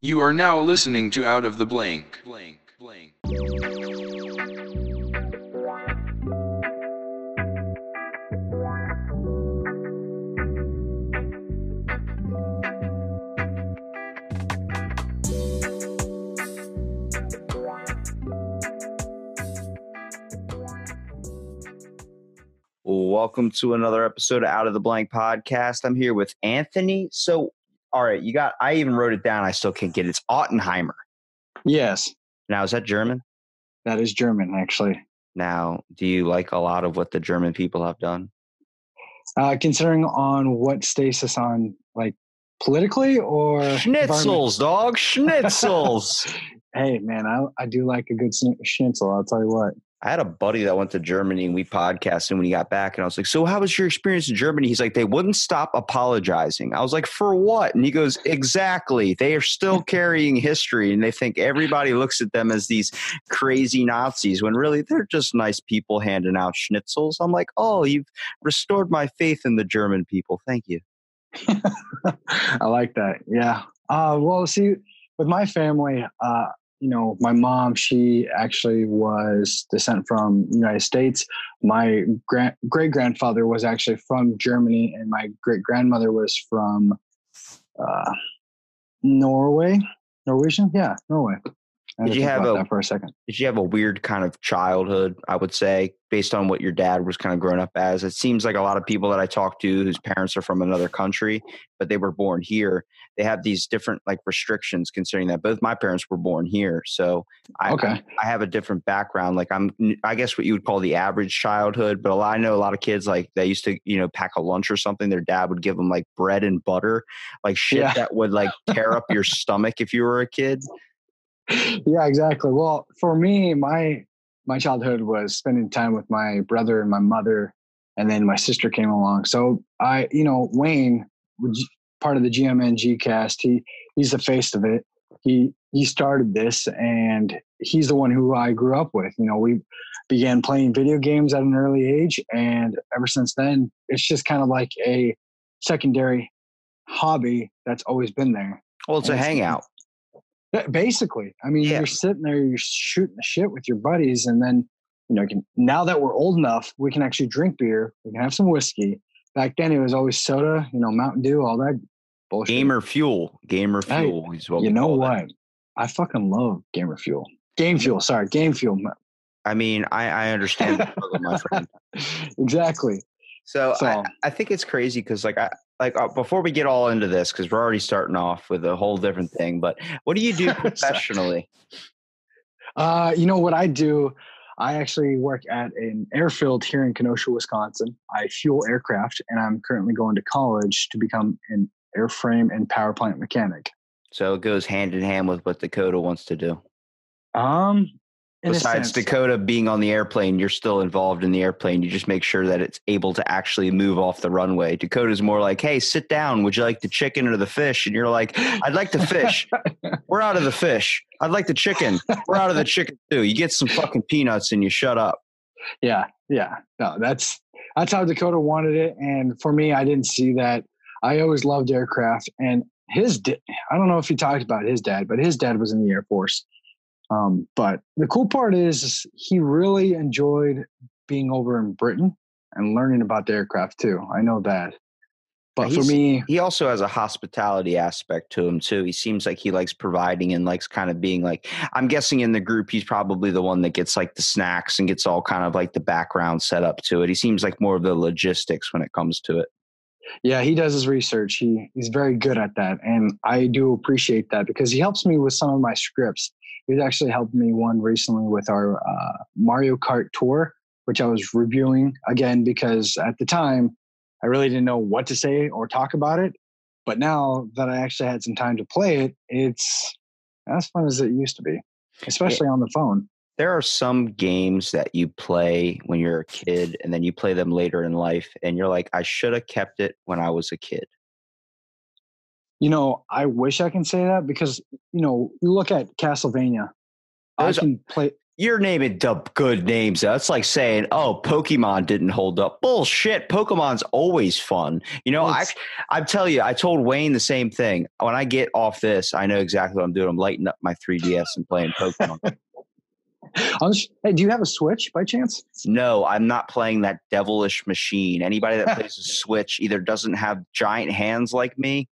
You are now listening to Out of the Blank. Blank, blank. Welcome to another episode of Out of the Blank podcast. I'm here with Anthony. So, all right, you got, I even wrote it down. I still can't get it. It's Ottenheimer. Yes, Now, is that German? that is German, actually. Now, do you like a lot of what the German people have done? Uh, considering on what stasis on, like politically or Schnitzels, dog. Schnitzels. Hey, man, I, I do like a good schn- schnitzel. I'll tell you what. I had a buddy that went to Germany and we podcasted And when he got back. And I was like, So, how was your experience in Germany? He's like, They wouldn't stop apologizing. I was like, For what? And he goes, Exactly. They are still carrying history and they think everybody looks at them as these crazy Nazis when really they're just nice people handing out schnitzels. I'm like, Oh, you've restored my faith in the German people. Thank you. I like that. Yeah. Uh, well, see, with my family, uh, you know, my mom, she actually was descent from United States. My great grandfather was actually from Germany, and my great grandmother was from uh, Norway. Norwegian, yeah, Norway. Did you have a- for a second? Did you have a weird kind of childhood, I would say, based on what your dad was kind of growing up as? It seems like a lot of people that I talk to whose parents are from another country, but they were born here, they have these different like restrictions considering that both my parents were born here. So I, Okay. I have a different background. Like I'm, I guess what you would call the average childhood, but a lot, I know a lot of kids like they used to, you know, pack a lunch or something. Their dad would give them like bread and butter, like shit Yeah. that would like tear up your stomach if you were a kid. Yeah, exactly. Well, for me, my my childhood was spending time with my brother and my mother, and then my sister came along. So I, you know, Wayne, was part of the GMNG cast, he he's the face of it. He he started this, and he's the one who I grew up with. You know, we began playing video games at an early age, and ever since then, it's just kind of like a secondary hobby that's always been there. Well, it's a And it's- hangout. Yeah, Basically, I mean, Yeah. you're sitting there, you're shooting the shit with your buddies, and then you know, can, now that we're old enough, we can actually drink beer. We can have some whiskey. Back then, it was always soda, you know, Mountain Dew, all that bullshit. Gamer fuel. Gamer Hey, fuel is what you know call that. what? I fucking love Gamer Fuel. Game Fuel, sorry, Game Fuel. I mean, I, I understand, my friend. exactly. So, I, So- I think it's crazy because, like, I like uh, before we get all into this, because we're already starting off with a whole different thing. But what do you do professionally? Uh, you know what I do? I actually work at an airfield here in Kenosha, Wisconsin. I fuel aircraft, and I'm currently going to college to become an airframe and power plant mechanic. So it goes hand in hand with what Dakota wants to do. Um, in Besides Dakota being on the airplane, you're still involved in the airplane. You just make sure that it's able to actually move off the runway. Dakota's more like, "Hey, sit down. Would you like the chicken or the fish?" And you're like, "I'd like the fish. We're out of the fish. I'd like the chicken. We're out of the chicken too. You get some fucking peanuts and you shut up." Yeah, yeah. No, that's that's how Dakota wanted it, and for me, I didn't see that. I always loved aircraft, and his I don't know if he talked about his dad, but his dad was in the Air Force. Um, but the cool part is, he really enjoyed being over in Britain and learning about the aircraft too. I know that. But for me, He also has a hospitality aspect to him too. He seems like he likes providing and likes kind of being like. I'm guessing in the group, he's probably the one that gets like the snacks and gets all kind of like the background set up to it. He seems like more of the logistics when it comes to it. Yeah, he does his research. He he's very good at that, and I do appreciate that because he helps me with some of my scripts. He's actually helped me one recently with our uh, Mario Kart tour, which I was reviewing again because at the time I really didn't know what to say or talk about it. But now that I actually had some time to play it, it's as fun as it used to be, especially on the phone. There are some games that you play when you're a kid and then you play them later in life and you're like, I should have kept it when I was a kid. You know, I wish I can say that because you know, you look at Castlevania. I can play. You're naming the good names. That's like saying, "Oh, Pokemon didn't hold up." Bullshit. Pokemon's always fun. You know, I It's- I tell you, I told Wayne the same thing. When I get off this, I know exactly what I'm doing. I'm lighting up my 3DS and playing Pokemon. Hey, do you have a Switch by chance? no, I'm not playing that devilish machine. Anybody that plays a Switch either doesn't have giant hands like me,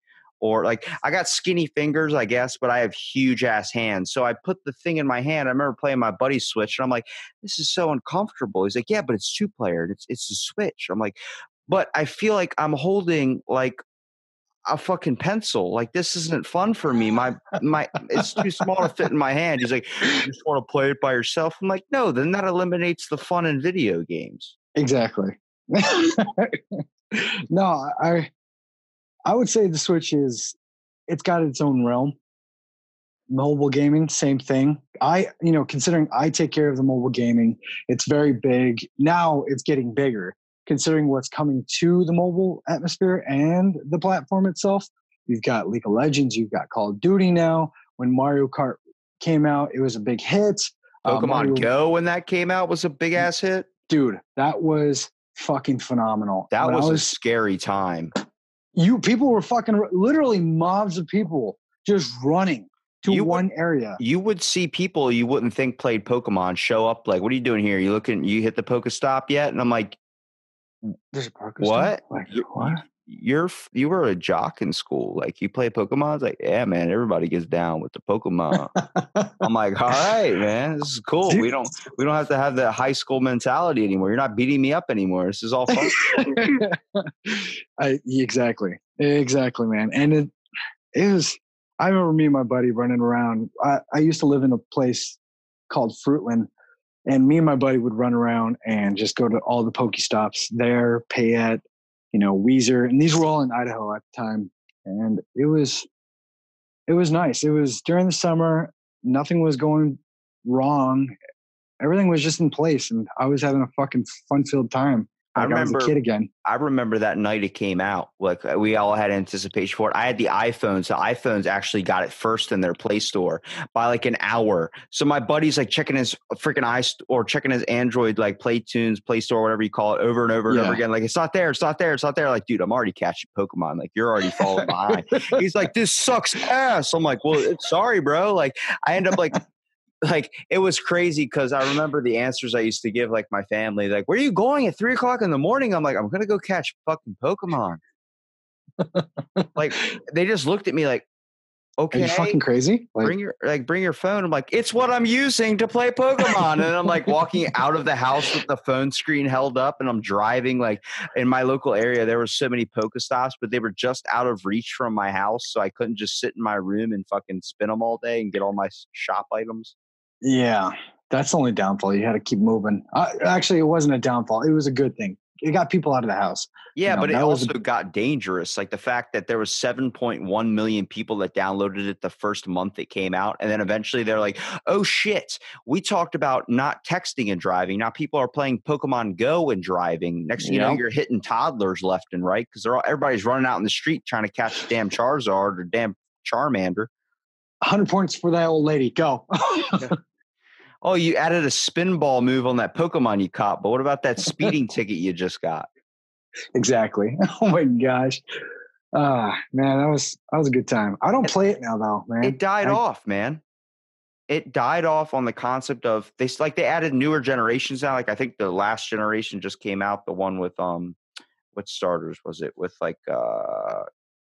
or like I got skinny fingers, I guess, but I have huge ass hands. So I put the thing in my hand. I remember playing my buddy's Switch, and I'm like, "This is so uncomfortable." He's like, "Yeah, but it's two player. It's it's a Switch." I'm like, "But I feel like I'm holding like." a fucking pencil. Like this isn't fun for me. My my it's too small to fit in my hand. He's like, you just want to play it by yourself. I'm like, no, then that eliminates the fun in video games. Exactly. no, I I would say the Switch is it's got its own realm. Mobile gaming, same thing. I, you know, considering I take care of the mobile gaming, it's very big. Now it's getting bigger. Considering what's coming to the mobile atmosphere and the platform itself, you've got League of Legends, you've got Call of Duty now. When Mario Kart came out, it was a big hit. Uh, Pokemon Mario- Go when that came out was a big ass hit. dude, that was fucking phenomenal. That I was, a scary time. You people were fucking literally mobs of people just running to You would- one area. You would see people you wouldn't think played Pokemon show up like, what are you doing here? You looking you hit the Pokestop yet? And I'm like, There's a park. What? Like, what? You're you were a jock in school. Like you play Pokemon. It's like, yeah, man, everybody gets down with the Pokemon. I'm like, all right, man, this is cool. We don't we don't have to have that high school mentality anymore. You're not beating me up anymore. This is all fun. I, exactly, exactly, man. And it, it was. I remember me and my buddy running around. I, I used to live in a place called Fruitland, and me and my buddy would run around and just go to all the Pokestops there, Payette, you know, Weiser, and these were all in Idaho at the time. And it was, it was nice. It was during the summer. Nothing was going wrong. Everything was just in place, and I was having a fucking fun-filled time. I Like I, remember- a kid again. I remember that night it came out. Like uh, we all had anticipation for it. I had the iPhone, so iPhones actually got it first in their Play Store by like an hour. So my buddy's like checking his freaking i or checking his Android like Play Tunes, Play Store, whatever you call it, over and over and over again. Like it's not there, it's not there, it's not there. Like, dude, I'm already catching Pokemon. Like you're already falling behind. He's like, this sucks ass. I'm like, well, sorry, bro. Like I end up like. Like it was crazy because I remember the answers I used to give like my family, like, "Where are you going at three o'clock in the morning?" I'm like, "I'm gonna go catch fucking Pokemon." like they just looked at me like, Are "Okay, you fucking crazy? Like, bring your like bring your phone." I'm like, "It's what I'm using to play Pokemon," and I'm like walking out of the house with the phone screen held up, and I'm driving like in my local area. There were so many Pokestops, but they were just out of reach from my house, so I couldn't just sit in my room and fucking spin them all day and get all my shop items. Yeah, that's the only downfall. You had to keep moving. Uh, actually, it wasn't a downfall. It was a good thing. It got people out of the house. Yeah, know, but it was a- also got dangerous. Like the fact that there was 7.1 million people that downloaded it the first month it came out. And then eventually they're like, oh shit, we talked about not texting and driving. Now people are playing Pokemon Go and driving. Next thing you know, you're hitting toddlers left and right because they're all, everybody's running out in the street trying to catch damn Charizard or damn Charmander. 100 points for that old lady. Go. Oh, you added a spin ball move on that Pokemon you caught, but what about that speeding ticket you just got? exactly. Oh my gosh. Ah, man, that was that was a good time. I don't play it now though, man. it died I- off man it died off on the concept of they like they added newer generations now like i think the last generation just came out the one with um what starters was it with like uh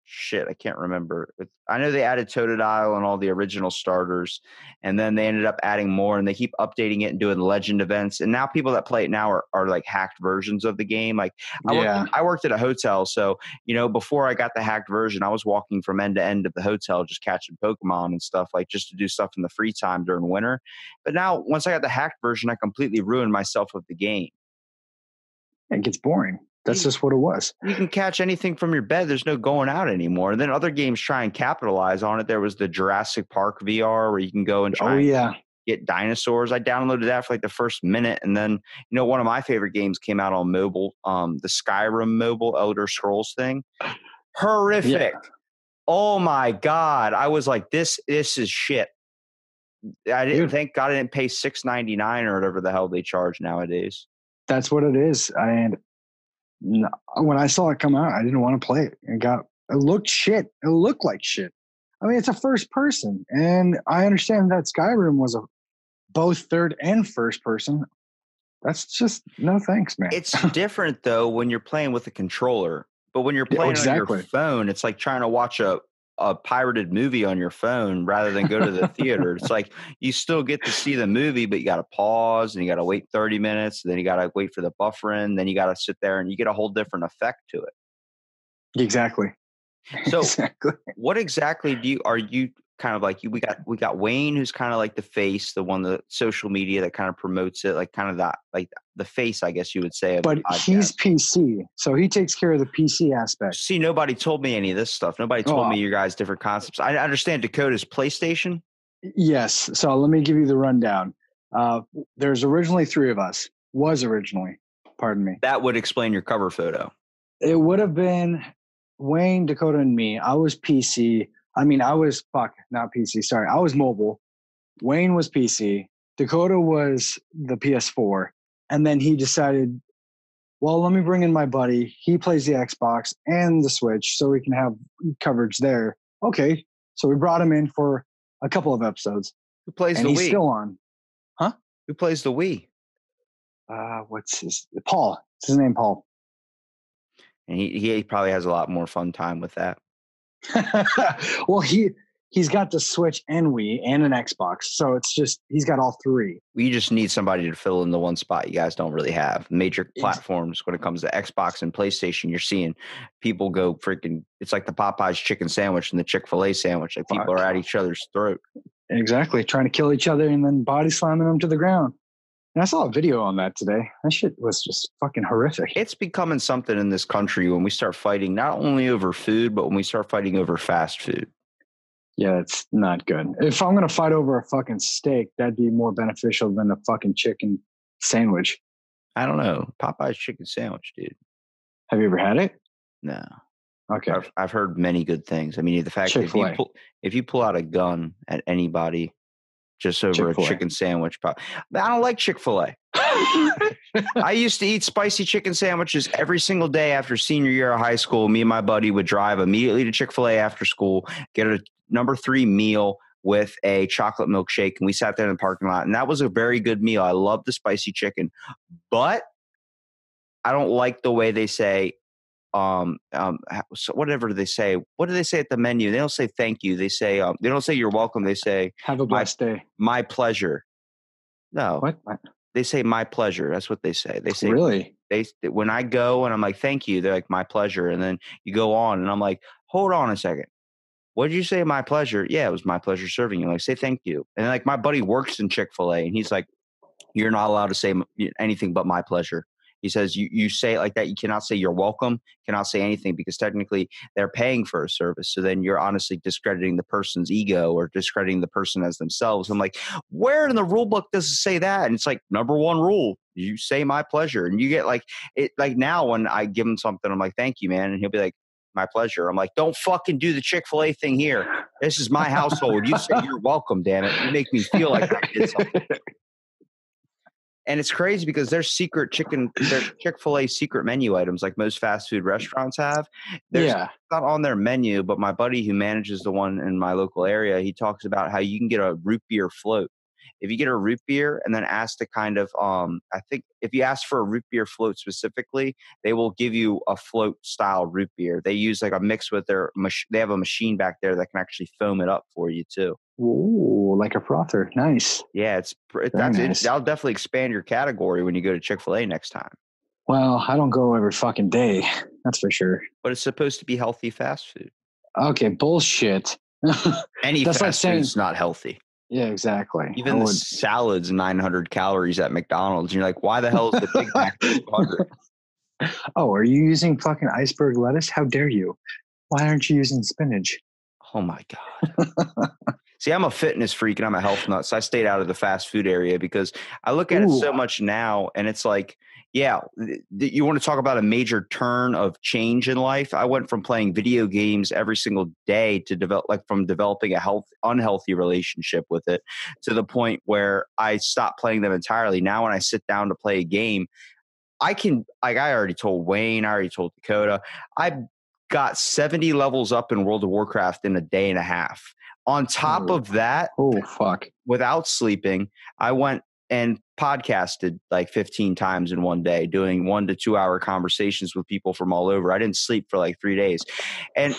shit i can't remember i know they added totodile and all the original starters and then they ended up adding more and they keep updating it and doing legend events and now people that play it now are, are like hacked versions of the game like I yeah. worked, I worked at a hotel, so you know, before I got the hacked version, I was walking from end to end of the hotel, just catching Pokemon and stuff, like just to do stuff in the free time during winter. But now, once I got the hacked version, I completely ruined myself with the game. It gets boring. That's Mm. just what it was. You can catch anything from your bed. There's no going out anymore. And then other games try and capitalize on it. There was the Jurassic Park VR where you can go and try Oh and yeah. get dinosaurs. I downloaded that for like the first minute, and then you know one of my favorite games came out on mobile, um, the Skyrim mobile Elder Scrolls thing. Horrific. Oh my god! I was like, this this is shit. I didn't Dude. think God I didn't pay six ninety nine or whatever the hell they charge nowadays. That's what it is. And when I saw it come out, I didn't want to play it. It got it looked shit. It looked like shit. I mean, it's a first person, and I understand that Skyrim was a both third and first person. That's just no thanks, man. It's different though when you're playing with a controller, but when you're Yeah, playing on your phone, it's like trying to watch a a pirated movie on your phone rather than go to the theater. It's like you still get to see the movie, but you got to pause and you got to wait 30 minutes. Then you got to wait for the buffering. Then you got to sit there and you get a whole different effect to it. exactly. So exactly. what exactly do you are you kind of like you we got we got Wayne who's kind of like the face, the one the social media that kind of promotes it, like kind of that like the face, I guess you would say. But he's. PC, so he takes care of the PC aspect. See, nobody told me any of this stuff. Nobody told Oh. me your guys' different concepts. I understand Dakota's PlayStation. Yes. So let me give you the rundown. Uh, there's originally three of us. Was originally, pardon me. That would explain your cover photo. It would have been Wayne, Dakota, and me. I was PC. I mean, I was fuck, not PC. Sorry, I was mobile. Wayne was PC. Dakota was the PS4, and then he decided, well, let me bring in my buddy. He plays the Xbox and the Switch, so we can have coverage there. Okay, so we brought him in for a couple of episodes, Who plays and the he's Wii? still on. Huh? Who plays the Wii? Uh, what's his Paul? What's his name? Paul. And he he probably has a lot more fun time with that. well, he he's got the Switch and Wii and an Xbox, so it's just he's got all three. We just need somebody to fill in the one spot you guys don't really have. Major platforms when it comes to Xbox and PlayStation, you're seeing people go freaking. It's like the Popeyes chicken sandwich and the Chick Fil A sandwich. Like people are at each other's throat. Exactly, trying to kill each other and then body slamming them to the ground. And I saw a video on that today. That shit was just fucking horrific. It's becoming something in this country when we start fighting not only over food, but when we start fighting over fast food. Yeah, it's not good. If I'm gonna fight over a fucking steak, that'd be more beneficial than a fucking chicken sandwich. I don't know. Popeye's chicken sandwich, dude. Have you ever had it? No. Okay. I've I've heard many good things. I mean, the fact that if you pull if you pull out a gun at anybody just over Chick-fil-A. a chicken sandwich, pop, I don't like Chick Fil A. I used to eat spicy chicken sandwiches every single day after senior year of high school. Me and my buddy would drive immediately to Chick Fil A after school, get a number three meal with a chocolate milkshake, and we sat there in the parking lot, and that was a very good meal. I love the spicy chicken, but I don't like the way they say um um so whatever they say what do they say at the menu? They don't say thank you they say um they don't say you're welcome they say Have a blessed day. my pleasure. No. What? they say my pleasure that's what they say. They say Really? they when i go and i'm like thank you they're like my pleasure and then you go on and i'm like hold on a second. What did you say my pleasure? Yeah it was my pleasure serving you. Like say thank you. And like my buddy works in chick-fil-a and he's like you're not allowed to say anything but my pleasure he says you, you say it like that you cannot say you're welcome cannot say anything because technically they're paying for a service. So then you're honestly discrediting the person's ego or discrediting the person as themselves. I'm like where in the rule book does it say that? And it's like number one rule you say my pleasure. And you get like it like now when i give him something i'm like thank you man. And he'll be like my pleasure. I'm like don't fucking do the chick-fil-a thing here. This is my household. You say you're welcome damn it. You make me feel like i did something and it's crazy because there's secret chicken there's chick-fil-a secret menu items like most fast food restaurants have there's yeah. not on their menu, but my buddy who manages the one in my local area, he talks about how you can get a root beer float. If you get a root beer and then ask to kind of, um, I think if you ask for a root beer float specifically, they will give you a float style root beer. They use like a mix with their, mach- they have a machine back there that can actually foam it up for you too. Ooh, like a frother. Nice. Yeah, it's Very that's it. nice. That'll definitely expand your category when you go to Chick Fil A next time. Well, I don't go every fucking day. That's for sure. But it's supposed to be healthy fast food. Okay, bullshit. Any That's like fast saying- food's not healthy. Yeah, exactly. I Even the would- salad's 900 calories at McDonald's. You're like, why the hell is the Big Mac 200? oh, are you using fucking iceberg lettuce? How dare you? Why aren't you using spinach? Oh my God. See, I'm a fitness freak and I'm a health nut. So I stayed out of the fast food area because I look at it so much now and it's like, yeah, th- you want to talk about a major turn of change in life? I went from playing video games every single day to develop, like, from developing a health unhealthy relationship with it to the point where I stopped playing them entirely. Now, when I sit down to play a game, I can, like, I already told Wayne, I already told Dakota, I got 70 levels up in World of Warcraft in a day and a half. On top Ooh. of that, Oh fuck. without sleeping, I went and podcasted like 15 times in one day, doing one to two hour conversations with people from all over. I didn't sleep for like three days. And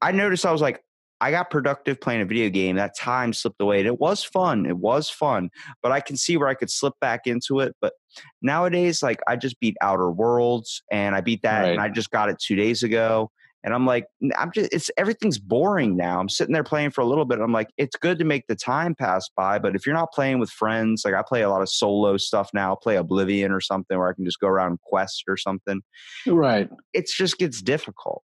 I noticed I was like, I got productive playing a video game. That time slipped away. And it was fun. It was fun. But I can see where I could slip back into it. But nowadays, like I just beat Outer Worlds and I beat that and I just got it two days ago. And I'm like, I'm just, it's everything's boring now. I'm sitting there playing for a little bit. I'm like, it's good to make the time pass by, but if you're not playing with friends, like I play a lot of solo stuff now, play Oblivion or something where I can just go around and quest or something. Right. It just gets difficult.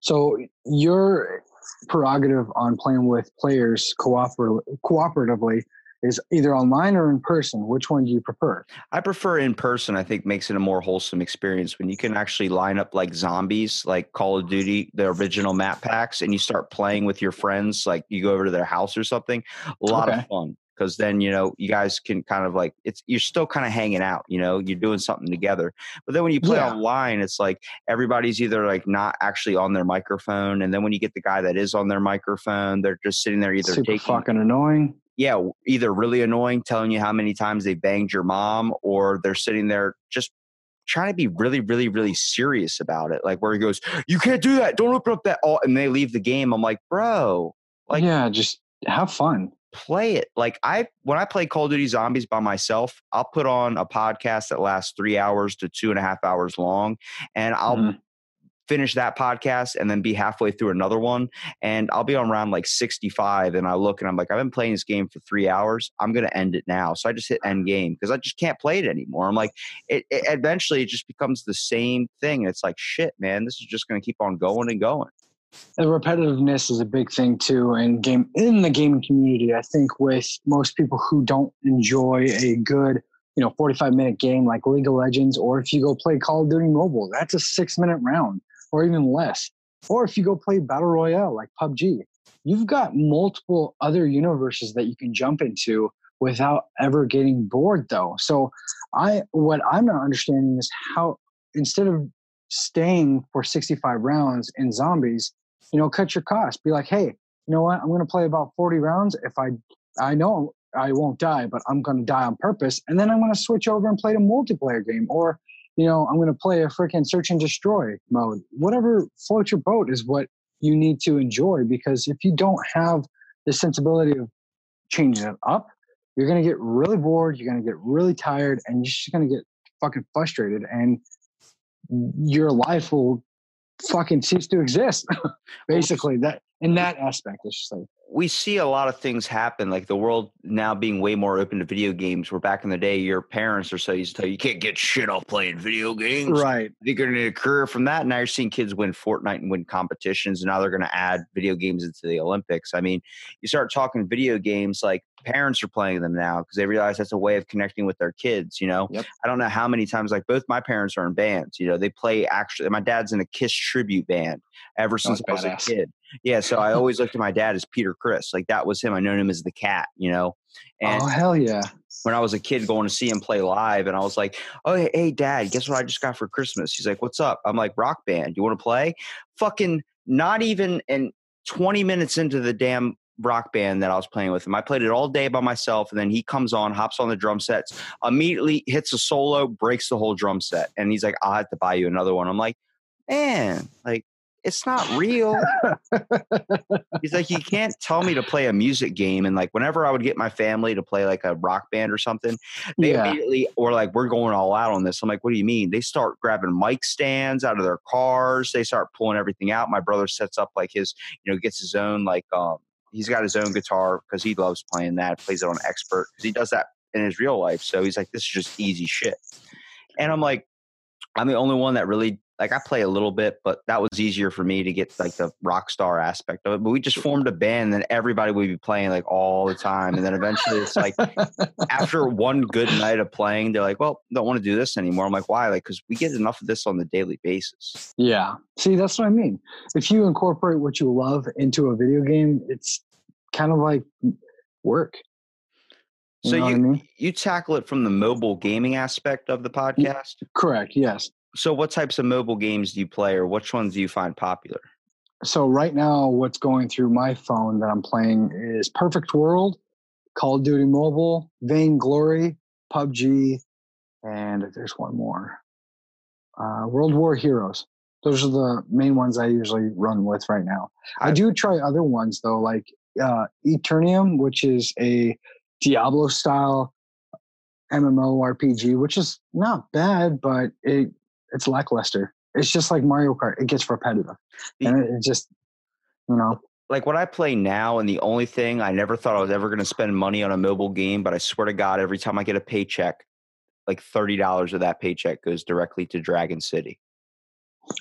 So your prerogative on playing with players cooper- cooperatively is either online or in person. Which one do you prefer? I prefer in person. I think makes it a more wholesome experience when you can actually line up like zombies, like Call of Duty, the original map packs, and you start playing with your friends. Like you go over to their house or something. A lot Okay. of fun because then you know you guys can kind of like it's you're still kind of hanging out. You know, you're doing something together. But then when you play Yeah. online, it's like everybody's either like not actually on their microphone, and then when you get the guy that is on their microphone, they're just sitting there either Super taking fucking annoying. Yeah, either really annoying, telling you how many times they banged your mom, or they're sitting there just trying to be really, really, really serious about it. Like where he goes, "You can't do that. Don't open up that." Oh, and they leave the game. I'm like, bro, like- yeah, just have fun. play it. Like I, when I play Call of Duty Zombies by myself, I'll put on a podcast that lasts three hours to two and a half hours long, and I'll Mhm. Finish that podcast and then be halfway through another one and i'll be on round like 65 and i look and i'm like i've been playing this game for three hours. I'm going to end it now. So i just hit end game because i just can't play it anymore. I'm like it, it eventually it just becomes the same thing it's like shit man this is just going to keep on going and going. The repetitiveness is a big thing too in game in the gaming community. I think with most people who don't enjoy a good you know 45 minute game like league of legends or if you go play call of duty mobile that's a six minute round or even less or if you go play battle royale like pubg you've got multiple other universes that you can jump into without ever getting bored though so i what i'm not understanding is how instead of staying for 65 rounds in zombies you know, cut your costs. Be like, hey, you know what? I'm going to play about 40 rounds. If I, I know I won't die, but I'm going to die on purpose. And then I'm going to switch over and play the multiplayer game. Or, you know, I'm going to play a freaking search and destroy mode. Whatever floats your boat is what you need to enjoy. Because if you don't have the sensibility of changing it up, you're going to get really bored. You're going to get really tired and you're just going to get fucking frustrated. And your life will fucking cease to exist. Basically, that in that aspect, I should say. we see a lot of things happen, like the world now being way more open to video games. Where back in the day, your parents are so used to tell you, you can't get shit off playing video games. Right. They're going to need a career from that. Now you're seeing kids win Fortnite and win competitions. And now they're going to add video games into the Olympics. I mean, you start talking video games, like parents are playing them now because they realize that's a way of connecting with their kids. You know, Yep. I don't know how many times, like both my parents are in bands. You know, they play actually, my dad's in a Kiss tribute band ever oh, since I was a kid. Yeah. So I always looked at my dad as Peter Criss. Like that was him. I known him as the cat, you know. And oh hell yeah! when I was a kid going to see him play live, and I was like, "Oh, hey, hey, Dad, guess what I just got for Christmas?" He's like, "What's up?" I'm like, "Rock band. You want to play?" Fucking not even in 20 minutes into the damn rock band that I was playing with him. I played it all day by myself, and then he comes on, hops on the drum sets, immediately hits a solo, breaks the whole drum set, and he's like, "I'll have to buy you another one." I'm like, "Man, like." It's not real. He's like, you can't tell me to play a music game. And like, whenever I would get my family to play like a rock band or something, they Yeah. immediately were like, we're going all out on this. I'm like, what do you mean? They start grabbing mic stands out of their cars. They start pulling everything out. My brother sets up like his, you know, gets his own like, um, he's got his own guitar because he loves playing that. Plays it on expert because he does that in his real life. So he's like, this is just easy shit. And I'm like, I'm the only one that really like I play a little bit, but that was easier for me to get like the rock star aspect of it. But we just formed a band, and everybody would be playing like all the time, and then eventually it's like after one good night of playing, they're like, "Well, don't want to do this anymore." I'm like, "Why?" Like, because we get enough of this on the daily basis. yeah. See, that's what I mean. If you incorporate what you love into a video game, it's kind of like work. You So you I mean? you tackle it from the mobile gaming aspect of the podcast. Correct. Yes. So, what types of mobile games do you play, or which ones do you find popular? So right now, what's going through my phone that I'm playing is Perfect World, Call of Duty Mobile, Vainglory, PUBG, and there's one more, uh, World War Heroes. Those are the main ones I usually run with right now. I do try other ones though, like uh, Eternium, which is a Diablo style MMORPG, which is not bad, but it it's lackluster. It's just like Mario Kart; it gets repetitive, The- and it, it just you know. like what I play now, and the only thing I never thought I was ever going to spend money on a mobile game, but I swear to God, every time I get a paycheck, like thirty dollars of that paycheck goes directly to Dragon City.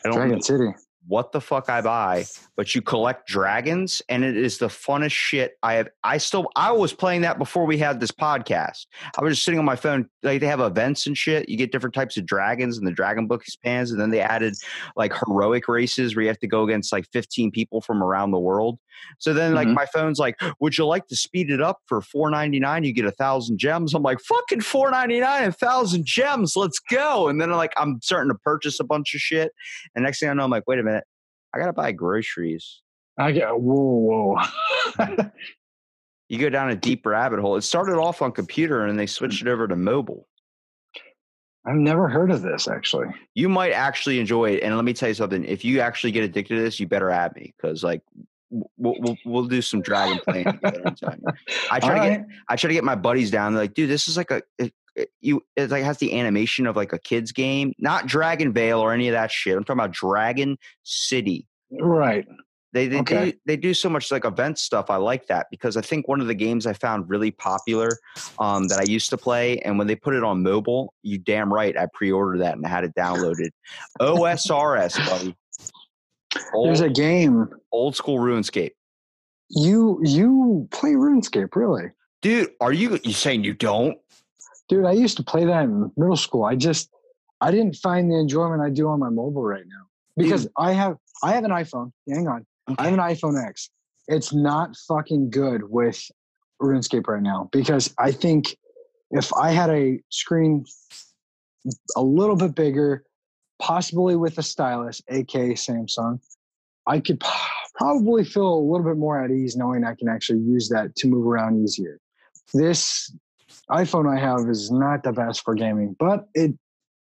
I don't Dragon City. What the fuck I buy, but you collect dragons, and it is the funnest shit I have. I still I was playing that before we had this podcast. I was just sitting on my phone. Like they have events and shit. You get different types of dragons, and the dragon book expands, and then they added like heroic races where you have to go against like 15 people from around the world. So then like Mhm. my phone's like, would you like to speed it up for 4.99? You get a thousand gems. I'm like, fucking 4.99, a thousand gems. Let's go. And then like I'm starting to purchase a bunch of shit. And next thing I know, I'm like, wait a minute, I gotta buy groceries. I get whoa, whoa. You go down a deep rabbit hole. It started off on computer and they mm. switched it over to mobile. I've never heard of this actually. You might actually enjoy it. And let me tell you something. If you actually get addicted to this, you better add me because like we'll, we'll we'll do some dragon playing together. I try All to get right. I try to get my buddies down. They're like, dude, this is like a it- you. It like has the animation of like a kids game, not DragonVale or any of that shit. I'm talking about Dragon City. right. They they Okay. do they do so much like event stuff. I like that because I think one of the games I found really popular um, that I used to play, and when they put it on mobile, you damn right I pre-ordered that and had it downloaded. OSRS, buddy. There's a game. old school RuneScape. You you play RuneScape, really? Dude, are you you saying you don't? Dude, I used to play that in middle school. I just I didn't find the enjoyment I do on my mobile right now. Because I have I have an iPhone. Hang on. I have an iPhone X. It's not fucking good with RuneScape right now because I think if I had a screen a little bit bigger, possibly with a stylus, aka Samsung, I could probably feel a little bit more at ease knowing I can actually use that to move around easier. This iPhone I have is not the best for gaming, but it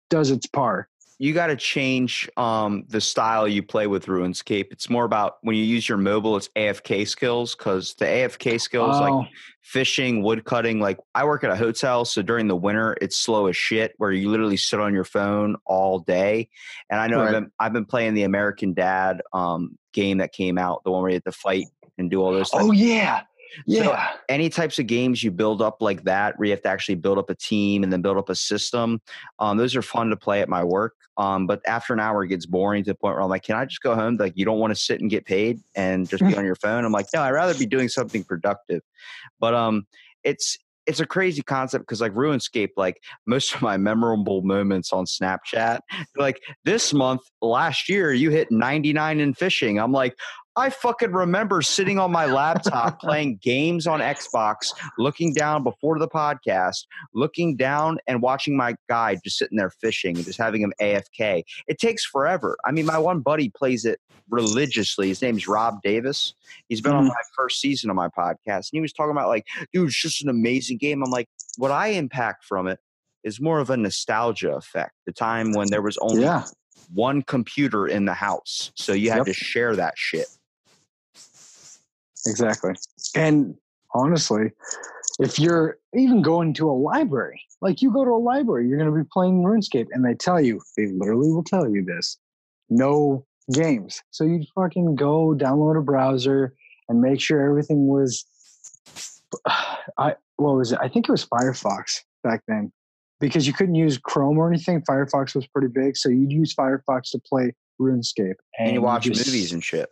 does its part. you got to change um, the style you play with RuneScape. It's more about when you use your mobile, it's AFK skills because the AFK skills Oh, like fishing, wood cutting. Like I work at a hotel, so during the winter it's slow as shit, where you literally sit on your phone all day. And I know I've been I've been playing the American Dad um, game that came out, the one where you have to fight and do all those. Types oh yeah, So- yeah. any types of games you build up like that where you have to actually build up a team and then build up a system um, those are fun to play at my work um, but after an hour it gets boring to the point where i'm like can i just go home? Like you don't want to sit and get paid and just be on your phone? I'm like no i'd rather be doing something productive. But um it's it's a crazy concept because like runescape like most of my memorable moments on snapchat like this month last year you hit 99 in fishing i'm like I fucking remember sitting on my laptop playing games on Xbox, looking down before the podcast, looking down and watching my guy just sitting there fishing and just having him AFK. It takes forever. I mean, my one buddy plays it religiously. His name's Rob Davis. He's been on Mhm. my first season of my podcast, and he was talking about like, dude, it's just an amazing game. I'm like, what I impact from it is more of a nostalgia effect. The time when there was only Yeah. one computer in the house, so you had Yep. to share that shit. Exactly. And honestly, if you're even going to a library, like you go to a library, you're going to be playing RuneScape, and they tell you, they literally will tell you this no games. So you fucking go download a browser and make sure everything was. I what was it? I think it was Firefox back then. because you couldn't use Chrome or anything. Firefox was pretty big, so you'd use Firefox to play RuneScape. And, you watch just- movies and shit.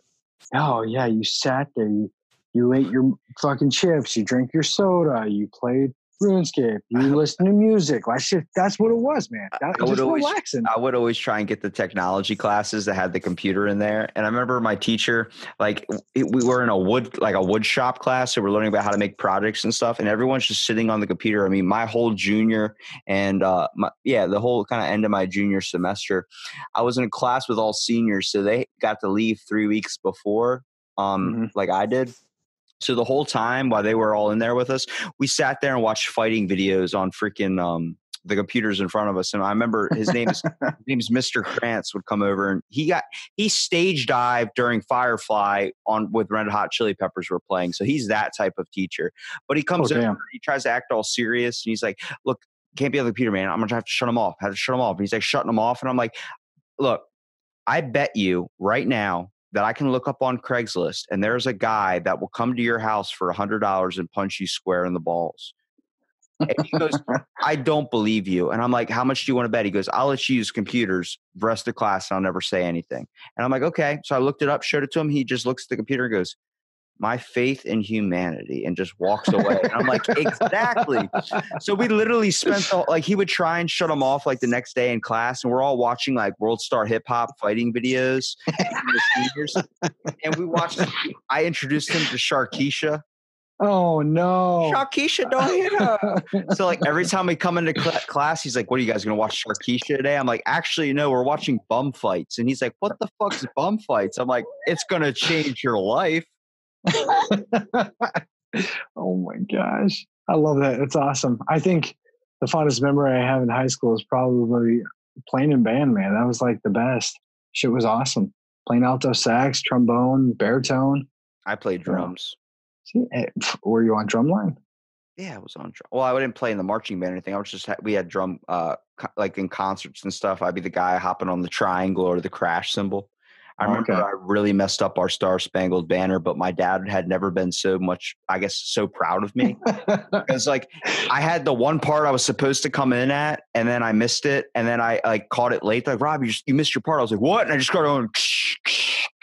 Oh yeah, you sat there. You you ate your fucking chips. You drank your soda. You played RuneScape. You listened to music. Like shit. That's what it was, man. That, I would just always- relaxing. I would always try and get the technology classes that had the computer in there. And I remember my teacher, like it, we were in a wood, like a wood shop class. So we're learning about how to make projects and stuff. And everyone's just sitting on the computer. I mean, my whole junior and uh, my, yeah, the whole kind of end of my junior semester, I was in a class with all seniors. So they got to leave three weeks before, um, Mhm. like I did. So the whole time while they were all in there with us, we sat there and watched fighting videos on freaking um, the computers in front of us. And I remember his name is his Mr. Krantz would come over and he got he stage dived during Firefly on with Red Hot Chili Peppers were playing. So he's that type of teacher. But he comes Oh, over, he tries to act all serious and he's like, Look, can't be on the computer, man. I'm gonna have to shut him off. I have to shut him off. And he's like shutting him off. And I'm like, look, I bet you right now that I can look up on Craigslist and there's a guy that will come to your house for a hundred dollars and punch you square in the balls. And he goes, I don't believe you. And I'm like, How much do you want to bet? He goes, I'll let you use computers the rest of the class and I'll never say anything. And I'm like, Okay. So I looked it up, showed it to him. He just looks at the computer and goes, My faith in humanity, and just walks away. and I'm like, Exactly. So we literally spent the, like he would try and shut him off like the next day in class, and we're all watching like World Star Hip Hop fighting videos. from the seniors. and we watched. I introduced him to Sharkeisha. oh no. Sharkeisha, don't hit her. So like every time we come into cl- class, he's like, "What are you guys gonna watch Sharkeisha today?" I'm like, "Actually, no, we're watching bum fights." And he's like, "What the fuck's bum fights?" I'm like, "It's gonna change your life." oh my gosh. I love that. It's awesome. I think the fondest memory I have in high school is probably playing in band, man. That was like the best. Shit was awesome. Playing alto sax, trombone, baritone. I played drums. See, eh, were you on drumline? Yeah, I was on drum. Well, I didn't play in the marching band or anything. I was just we had drum, uh, co- like in concerts and stuff. I'd be the guy hopping on the triangle or the crash cymbal. I oh, remember Okay. I really messed up our Star Spangled Banner, but my dad had never been so much, I guess, so proud of me. Because like I had the one part I was supposed to come in at, and then I missed it, and then I like caught it late. Like Rob, you just you missed your part. I was like, what? And I just got on.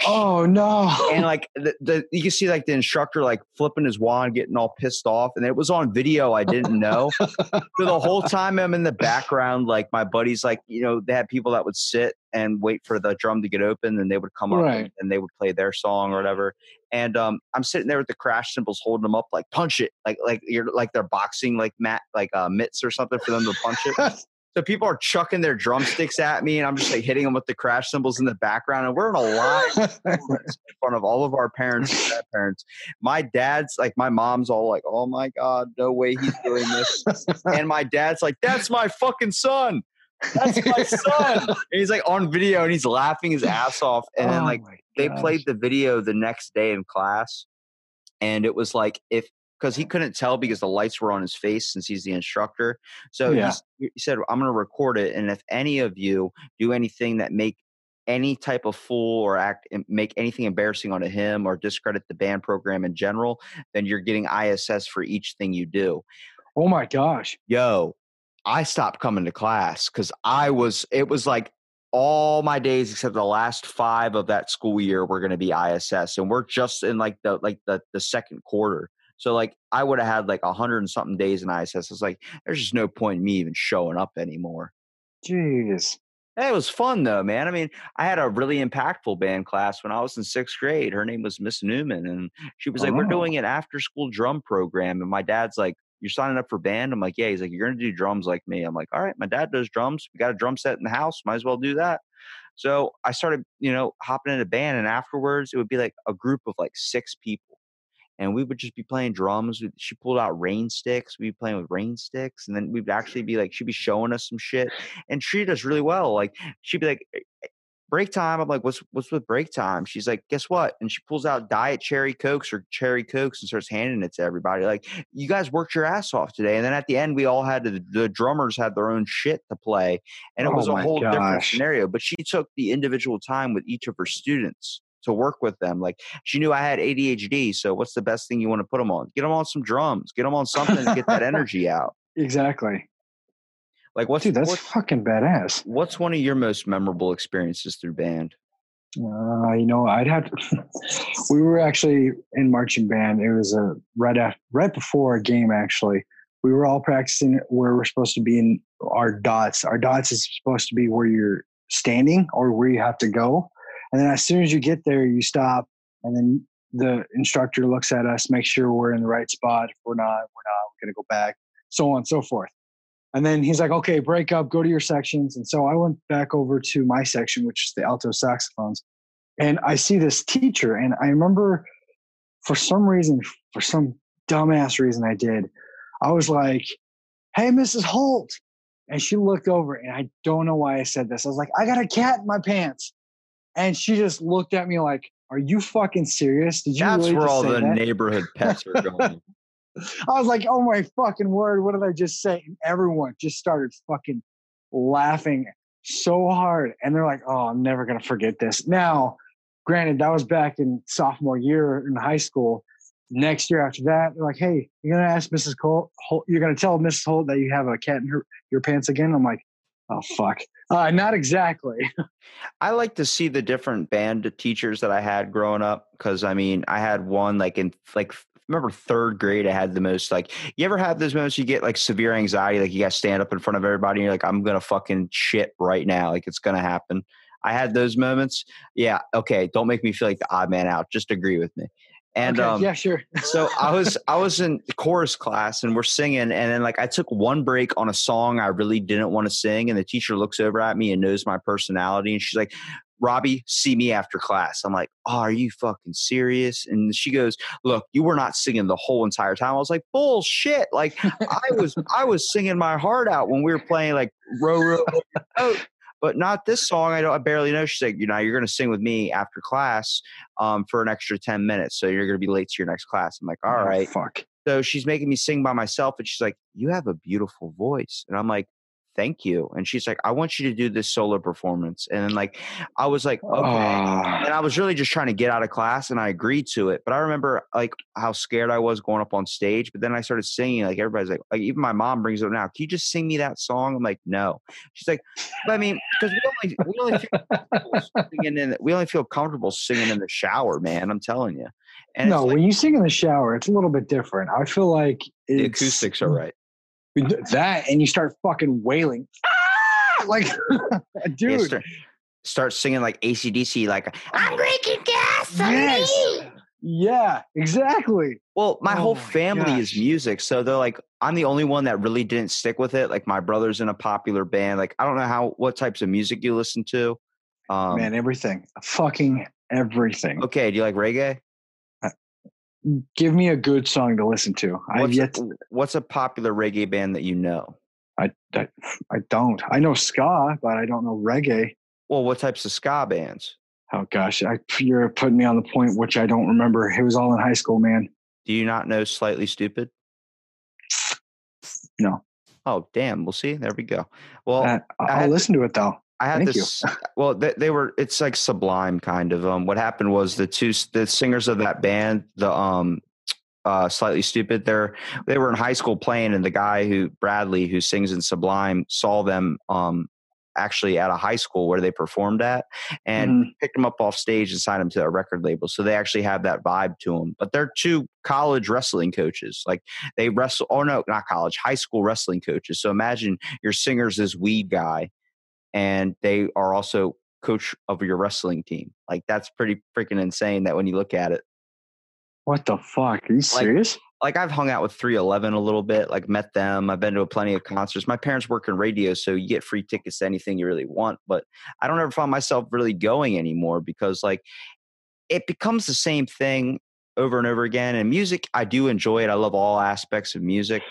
Oh no. And like the, the you can see like the instructor like flipping his wand, getting all pissed off, and it was on video. I didn't know. so the whole time I'm in the background, like my buddies, like you know, they had people that would sit and wait for the drum to get open, and they would come up Right. and, and they would play their song or whatever. And um, I'm sitting there with the crash cymbals, holding them up, like punch it, like like you're like they're boxing like mat like uh, mitts or something for them to punch it. So people are chucking their drumsticks at me, and I'm just like hitting them with the crash cymbals in the background. And we're in a live performance in front of all of our parents and grandparents. My dad's like, my mom's all like, "Oh my god, no way he's doing this," and my dad's like, "That's my fucking son." That's my son. And he's like on video and he's laughing his ass off. And then Oh like they played the video the next day in class and it was like if because he couldn't tell because the lights were on his face since he's the instructor so Yeah. he's- he said i'm going to record it and if any of you do anything that make any type of fool or act make anything embarrassing onto him or discredit the band program in general then you're getting iss for each thing you do Oh my gosh. yo, I stopped coming to class because I was, it was like all my days except the last five of that school year were going to be ISS. And we're just in like the, like the, the second quarter. So like I would have had like a hundred and something days in ISS. It's like, there's just no point in me even showing up anymore. Jeez. Hey, It was fun though, man. I mean, I had a really impactful band class when I was in sixth grade. Her name was Miss Newman, and she was like, "We're Oh. doing an after-school drum program." And my dad's like, "You're signing up for band?" I'm like, "Yeah." He's like, "You're gonna do drums like me." I'm like, "All right." My dad does drums. We got a drum set in the house. Might as well do that. So I started, you know, hopping into band, and afterwards, it would be like a group of like six people. And we would just be playing drums. We- She pulled out rain sticks. We'd be playing with rain sticks. And then we'd actually be like, she'd be showing us some shit and treat us really well. Like she'd be like, "Eh, break time. I'm like, what's what's with break time? She's like, guess what? And she pulls out diet cherry cokes or cherry cokes and starts handing it to everybody. Like, you guys worked your ass off today. And then at the end, we all had to, the drummers had their own shit to play, and it Oh was a my whole different scenario. But she took the individual time with each of her students to work with them. Like she knew I had ADHD, so what's the best thing you want to put them on? Get them on some drums. Get them on something to get that energy out. Exactly. Like what's Dude, that's what's, fucking badass. what's one of your most memorable experiences through band? Uh, you know, I'd have to. we were actually in marching band. It was a right after, right before a game. Actually, we were all practicing where we're supposed to be in our dots. Our dots is supposed to be where you're standing or where you have to go. And then as soon as you get there, you stop, and then the instructor looks at us, make sure we're in the right spot. If we're not, we're not. We're gonna go back, so on and so forth. And then he's like, okay, break up, go to your sections. And so I went back over to my section, which is the alto saxophones. And I see this teacher, and I remember for some reason, for some dumbass reason I did, I was like, hey, Mrs. Holt. And she looked over, and I don't know why I said this. I was like, I got a cat in my pants. And she just looked at me like, are you fucking serious? Did you That's really where all say the that? neighborhood pets are going. I was like, oh my fucking word, what did I just say? And everyone just started fucking laughing so hard. And they're like, oh, I'm never going to forget this. Now, granted, that was back in sophomore year in high school. Next year after that, they're like, hey, you're going to ask Mrs. Holt, Holt you're going to tell Mrs. Holt that you have a cat in her, your pants again? I'm like, oh, fuck. Uh, not exactly. I like to see the different band teachers that I had growing up because I mean I had one like in like remember third grade I had the most like you ever have those moments you get like severe anxiety like you got to stand up in front of everybody and you're like I'm gonna fucking shit right now like it's gonna happen. I had those moments. Yeah, okay. Don't make me feel like the odd man out. Just agree with me. And Okay, um, yeah, sure. so I was I was in chorus class and we're singing and then like I took one break on a song I really didn't want to sing and the teacher looks over at me and knows my personality and she's like Robbie see me after class. I'm like oh, are you fucking serious? And she goes look you were not singing the whole entire time. I was like bullshit. Like I was I was singing my heart out when we were playing like row row row but not this song. I don't. I barely know. She's like, you know, you're going to sing with me after class um, for an extra ten minutes, so you're going to be late to your next class. I'm like, all Oh, right. fuck. So she's making me sing by myself, and she's like, you have a beautiful voice, and I'm like. Thank you. And she's like, I want you to do this solo performance. And then, like, I was like, okay. Ah. And I was really just trying to get out of class and I agreed to it. But I remember like how scared I was going up on stage. But then I started singing, like everybody's like, like even my mom brings it up now. Can you just sing me that song? I'm like, no. She's like, but I mean, because we only we only feel comfortable singing in we only feel comfortable singing in the shower, man. I'm telling you. And no, like, when you sing in the shower, it's a little bit different. I feel like the acoustics are right. That and you start fucking wailing. Ah! Like, dude. start, start singing like ACDC, like I'm breaking gas. Yes. Yeah, exactly. Well, my Oh whole my family is music, so they're like, I'm the only one that really didn't stick with it. Like my brother's in a popular band. Like I don't know how what types of music you listen to. Um, Man, everything. Fucking everything. okay, do you like reggae? Give me a good song to listen to. I've What's yet a, what's a popular reggae band that you know? I, I I don't. I know ska, but I don't know reggae. Well, what types of ska bands? Oh gosh, I, you're putting me on the point which I don't remember. It was all in high school, man. Do you not know Slightly Stoopid? No. Oh, damn. We'll see. There we go. Well, Uh, I'll had- listen to it though. I had Thank this. Well, they, they were. It's like Sublime, kind of. Um, what happened was the two the singers of that band, the um, uh, Slightly Stoopid. They're they were in high school playing, and the guy who Bradley, who sings in Sublime, saw them um actually at a high school where they performed at, and Mhm. picked them up off stage and signed them to a record label. So they actually have that vibe to them. But they're two college wrestling coaches. Like they wrestle. Oh no, not college, high school wrestling coaches. So imagine your singer's this weed guy and they are also coach of your wrestling team. Like that's pretty freaking insane that when you look at it. What the fuck? Are you serious? Like I've hung out with 311 a little bit, like met them. I've been to plenty of concerts. My parents work in radio, so you get free tickets to anything you really want. But I don't ever find myself really going anymore because like it becomes the same thing over and over again. And music, I do enjoy it. I love all aspects of music.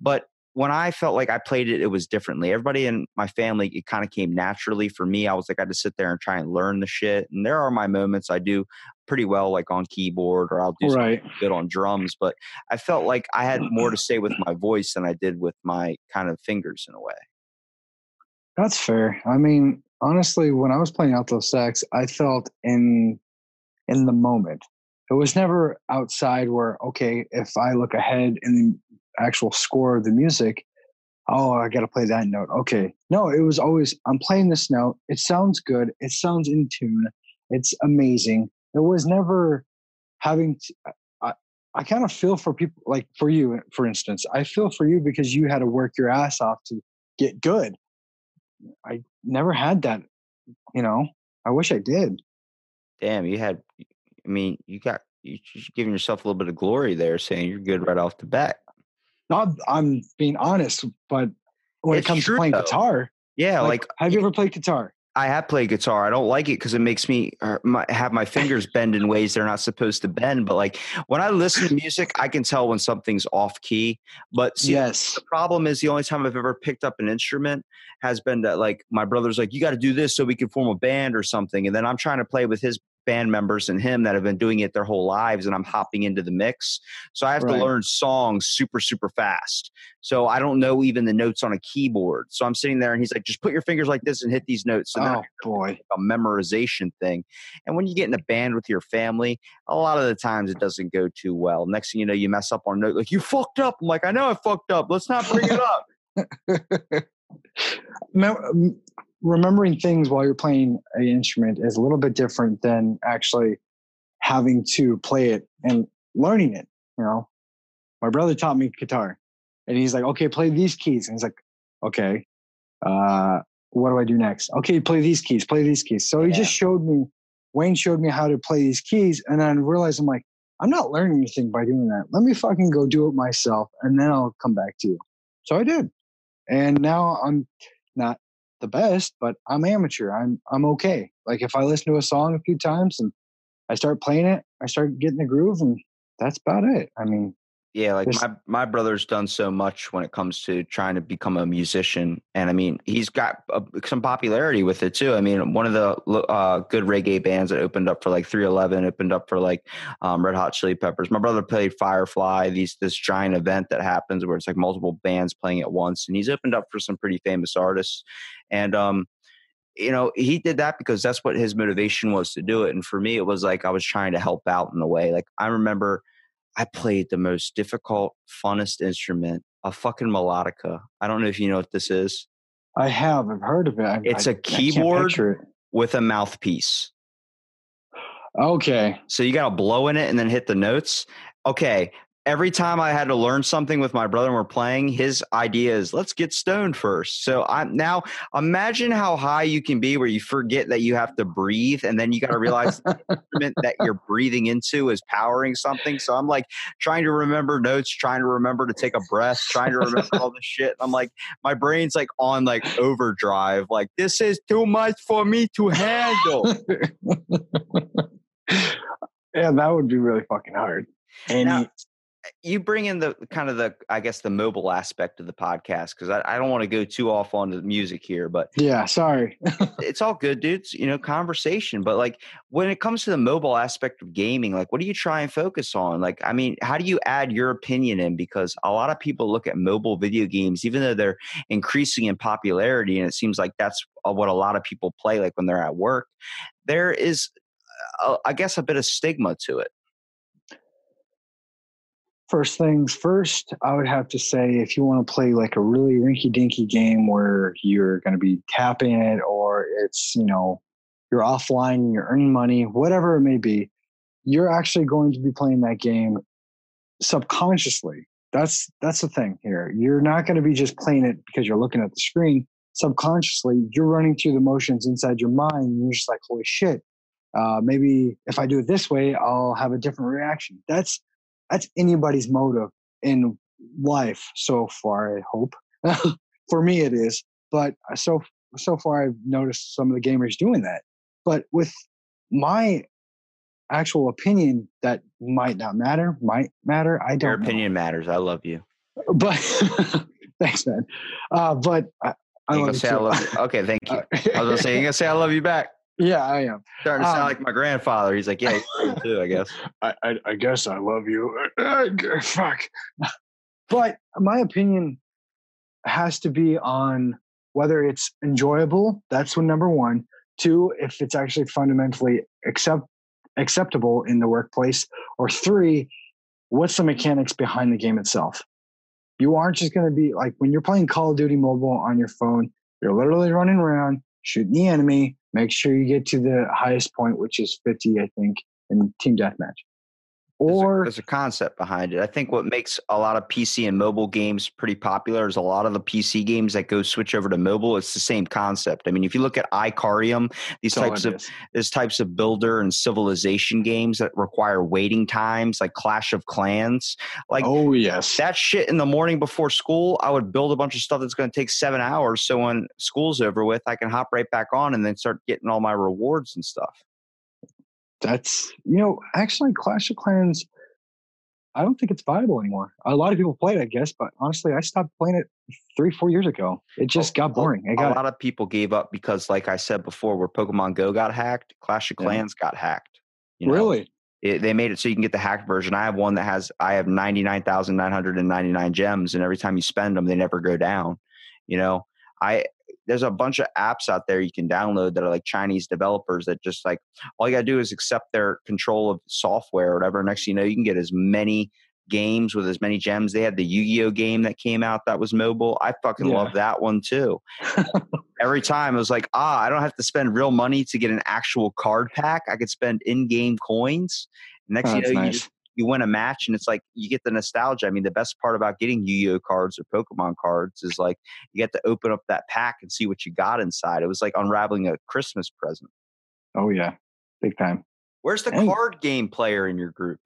But when I felt like I played it, it was differently. Everybody in my family, it kind of came naturally for me. I was like, I had to sit there and try and learn the shit. And there are my moments I do pretty well, like on keyboard, or I'll do Right. good on drums. But I felt like I had more to say with my voice than I did with my kind of fingers in a way. That's fair. I mean, honestly, when I was playing alto sax, I felt in in the moment. It was never outside where, okay, if I look ahead in the actual score of the music, oh, I got to play that note. Okay. No, it was always, I'm playing this note. It sounds good. It sounds in tune. It's amazing. It was never having, to, I, I kind of feel for people like for you, for instance, I feel for you because you had to work your ass off to get good. I never had that, you know, I wish I did. Damn, you had. I mean, you got you just giving yourself a little bit of glory there, saying you're good right off the bat. Not, I'm being honest, but when It's it comes true, to playing though. guitar, Yeah, like, like, have you ever played guitar? I have played guitar. I don't like it because it makes me uh, my, have my fingers bend in ways they're not supposed to bend. But like when I listen to music, I can tell when something's off key. But see, yes. the problem is the only time I've ever picked up an instrument has been that like my brother's like, you got to do this so we can form a band or something. And then I'm trying to play with his band members and him that have been doing it their whole lives and I'm hopping into the mix. So I have Right. to learn songs super, super fast. So I don't know even the notes on a keyboard. So I'm sitting there and he's like, just put your fingers like this and hit these notes. So now oh boy. a memorization thing. And when you get in a band with your family, a lot of the times it doesn't go too well. Next thing you know, you mess up on a note, like you fucked up. I'm like, I know I fucked up. Let's not bring it up. remembering things while you're playing an instrument is a little bit different than actually having to play it and learning it. You know, my brother taught me guitar, and he's like, "Okay, play these keys," and he's like, "Okay, uh, what do I do next? Okay, play these keys, play these keys." So he just showed me. Wayne showed me how to play these keys, and then I realized I'm like, I'm not learning anything by doing that. Let me fucking go do it myself, and then I'll come back to you. So I did, and now I'm not the best, but I'm amateur. I'm I'm okay. Like if I listen to a song a few times and I start playing it, I start getting the groove, and that's about it. I mean, Yeah, like my my brother's done so much when it comes to trying to become a musician, and I mean he's got uh, some popularity with it too. I mean, one of the uh, good reggae bands that opened up for like 311 opened up for like um, Red Hot Chili Peppers. My brother played Firefly, these this giant event that happens where it's like multiple bands playing at once, and he's opened up for some pretty famous artists, and um, you know he did that because that's what his motivation was to do it, and for me it was like I was trying to help out in a way. Like I remember. I played the most difficult, funnest instrument, a fucking melodica. I don't know if you know what this is. I have I've heard of it. I, It's a a keyboard It. with a mouthpiece. Okay, So you got to blow in it and then hit the notes. Okay. Every time I had to learn something with my brother and we're playing, his idea is let's get stoned first. So I'm now imagine how high you can be where you forget that you have to breathe and then you got to realize the instrument that you're breathing into is powering something. So I'm like trying to remember notes, trying to remember to take a breath, trying to remember all this shit. I'm like, my brain's like on like overdrive. Like, this is too much for me to handle. yeah, that would be really fucking hard. And Now- you bring in the kind of the i guess the mobile aspect of the podcast because I, I don't want to go too off on the music here but yeah, sorry. it's all good dudes you know conversation but like when it comes to the mobile aspect of gaming like what do you try and focus on? Like i mean how do you add your opinion in? Because a lot of people look at mobile video games even though they're increasing in popularity and it seems like that's uh, what a lot of people play like when they're at work there is uh, i guess a bit of stigma to it First things first, I would have to say if you want to play like a really rinky dinky game where you're going to be tapping it or it's, you know, you're offline you're earning money, whatever it may be, you're actually going to be playing that game subconsciously. That's that's the thing here. You're not going to be just playing it because you're looking at the screen. Subconsciously, you're running through the motions inside your mind. And you're just like, holy shit. Uh, maybe if I do it this way, I'll have a different reaction. That's that's anybody's motive in life so far i hope for me it is but uh, so so far i've noticed some of the gamers doing that but with my actual opinion that might not matter might matter i don't know. opinion matters i love you but thanks man uh but i, I You love you say I love you? Okay, thank you. Uh, I was gonna say you gonna say I love you back. Yeah i am Starting to sound Um, like my grandfather. He's like, yeah, too. I guess. I, I, I guess I love you. Fuck. But my opinion has to be on whether it's enjoyable. That's one number one. Two, if it's actually fundamentally accept acceptable in the workplace. Or three, what's the mechanics behind the game itself? You aren't just going to be like when you're playing Call of Duty Mobile on your phone, you're literally running around, shooting the enemy. Make sure you get to the highest point, which is 50, I think, in Team Deathmatch. There's a- Or there's a concept behind it. I think what makes a lot of PC and mobile games pretty popular is a lot of the PC games that go switch over to mobile. It's the same concept. I mean, if you look at Ikariam, these all types of these types of builder and civilization games that require waiting times, like Clash of Clans. Like oh, yes. that shit in the morning before school, I would build a bunch of stuff that's going to take seven hours. So when school's over with, I can hop right back on and then start getting all my rewards and stuff. That's, you know, actually, Clash of Clans, I don't think it's viable anymore. A lot of people play it, I guess, but honestly, I stopped playing it three, four years ago. It just got boring. I a got lot of people gave up because, like I said before, where Pokemon Go got hacked, Clash of Yeah. Clans got hacked. you know? really. It, they made it so you can get the hacked version. I have one that has I have ninety nine thousand nine hundred and ninety nine gems, and every time you spend them, they never go down. You know, I there's a bunch of apps out there you can download that are like Chinese developers that just like all you gotta do is accept their control of software or whatever. Next thing you know, you can get as many games with as many gems. They had the Yu-Gi-Oh game that came out that was mobile. I fucking Yeah. love that one too. Every time it was like, ah, I don't have to spend real money to get an actual card pack. I could spend in-game coins. Next Oh, thing you know, you just you win a match and it's like you get the nostalgia. I mean, the best part about getting Yu-Gi-Oh cards or Pokemon cards is like you get to open up that pack and see what you got inside. It was like unraveling a Christmas present. Oh, yeah. Big time. Where's the Hey. card game player in your group?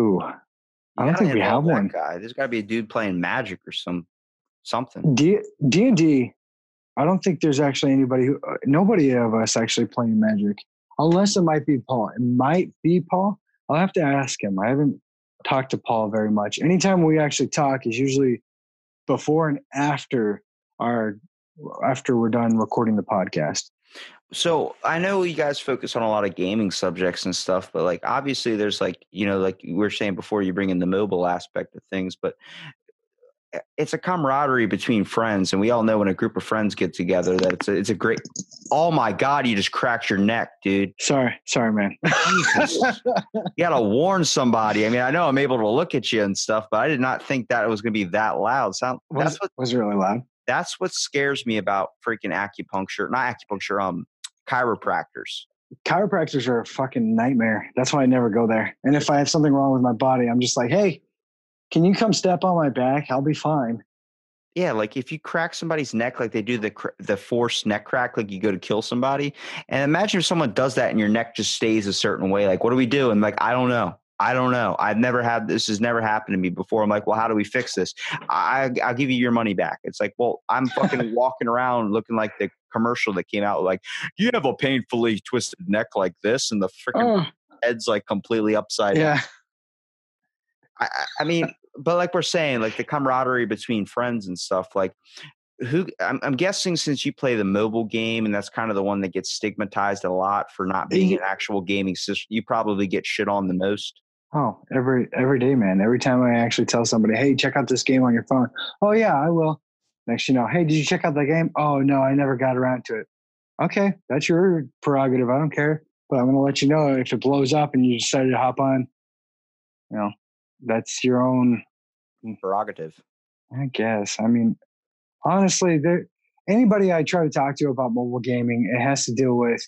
Ooh. I don't think we have one. Guy. There's got to be a dude playing Magic or some something. D D and D. I don't think there's actually anybody who uh, nobody of us actually playing Magic, unless it might be Paul. It might be Paul. I'll have to ask him. I haven't talked to Paul very much. Anytime we actually talk is usually before and after our after we're done recording the podcast. So I know you guys focus on a lot of gaming subjects and stuff, but like obviously there's like you know like we were saying before you bring in the mobile aspect of things, but it's a camaraderie between friends, and we all know when a group of friends get together that it's a, it's a great. Oh my god, you just cracked your neck, dude! Sorry, sorry, man. Jesus. You gotta warn somebody. I mean, I know I'm able to look at you and stuff, but I did not think that it was gonna be that loud. Sound was, that's what was really loud. that's what scares me about freaking acupuncture, not acupuncture, um, chiropractors. Chiropractors are a fucking nightmare. That's why I never go there. And if I have something wrong with my body, I'm just like, hey, can you come step on my back? I'll be fine. Yeah, like if you crack somebody's neck, like they do the the forced neck crack, like you go to kill somebody, and imagine if someone does that and your neck just stays a certain way. Like, what do we do? And like, I don't know. I don't know. I've never had this. Has never happened to me before. I'm like, well, how do we fix this? I I'll give you your money back. It's like, well, I'm fucking walking around looking like the commercial that came out. Like, you have a painfully twisted neck like this, and the freaking Oh, head's like completely upside yeah. I, I- I mean, but like we're saying, like the camaraderie between friends and stuff. Like, who? I'm, I'm guessing since you play the mobile game, and that's kind of the one that gets stigmatized a lot for not being an actual gaming system. You probably get shit on the most. Oh, every every day, man. Every time I actually tell somebody, "Hey, check out this game on your phone." Oh yeah, I will. Next, you know, hey, did you check out that game? Oh no, I never got around to it. Okay, that's your prerogative. I don't care, but I'm going to let you know if it blows up and you decided to hop on. You know, that's your own. Mm, prerogative. I guess. I mean, honestly, there anybody I try to talk to about mobile gaming, it has to deal with.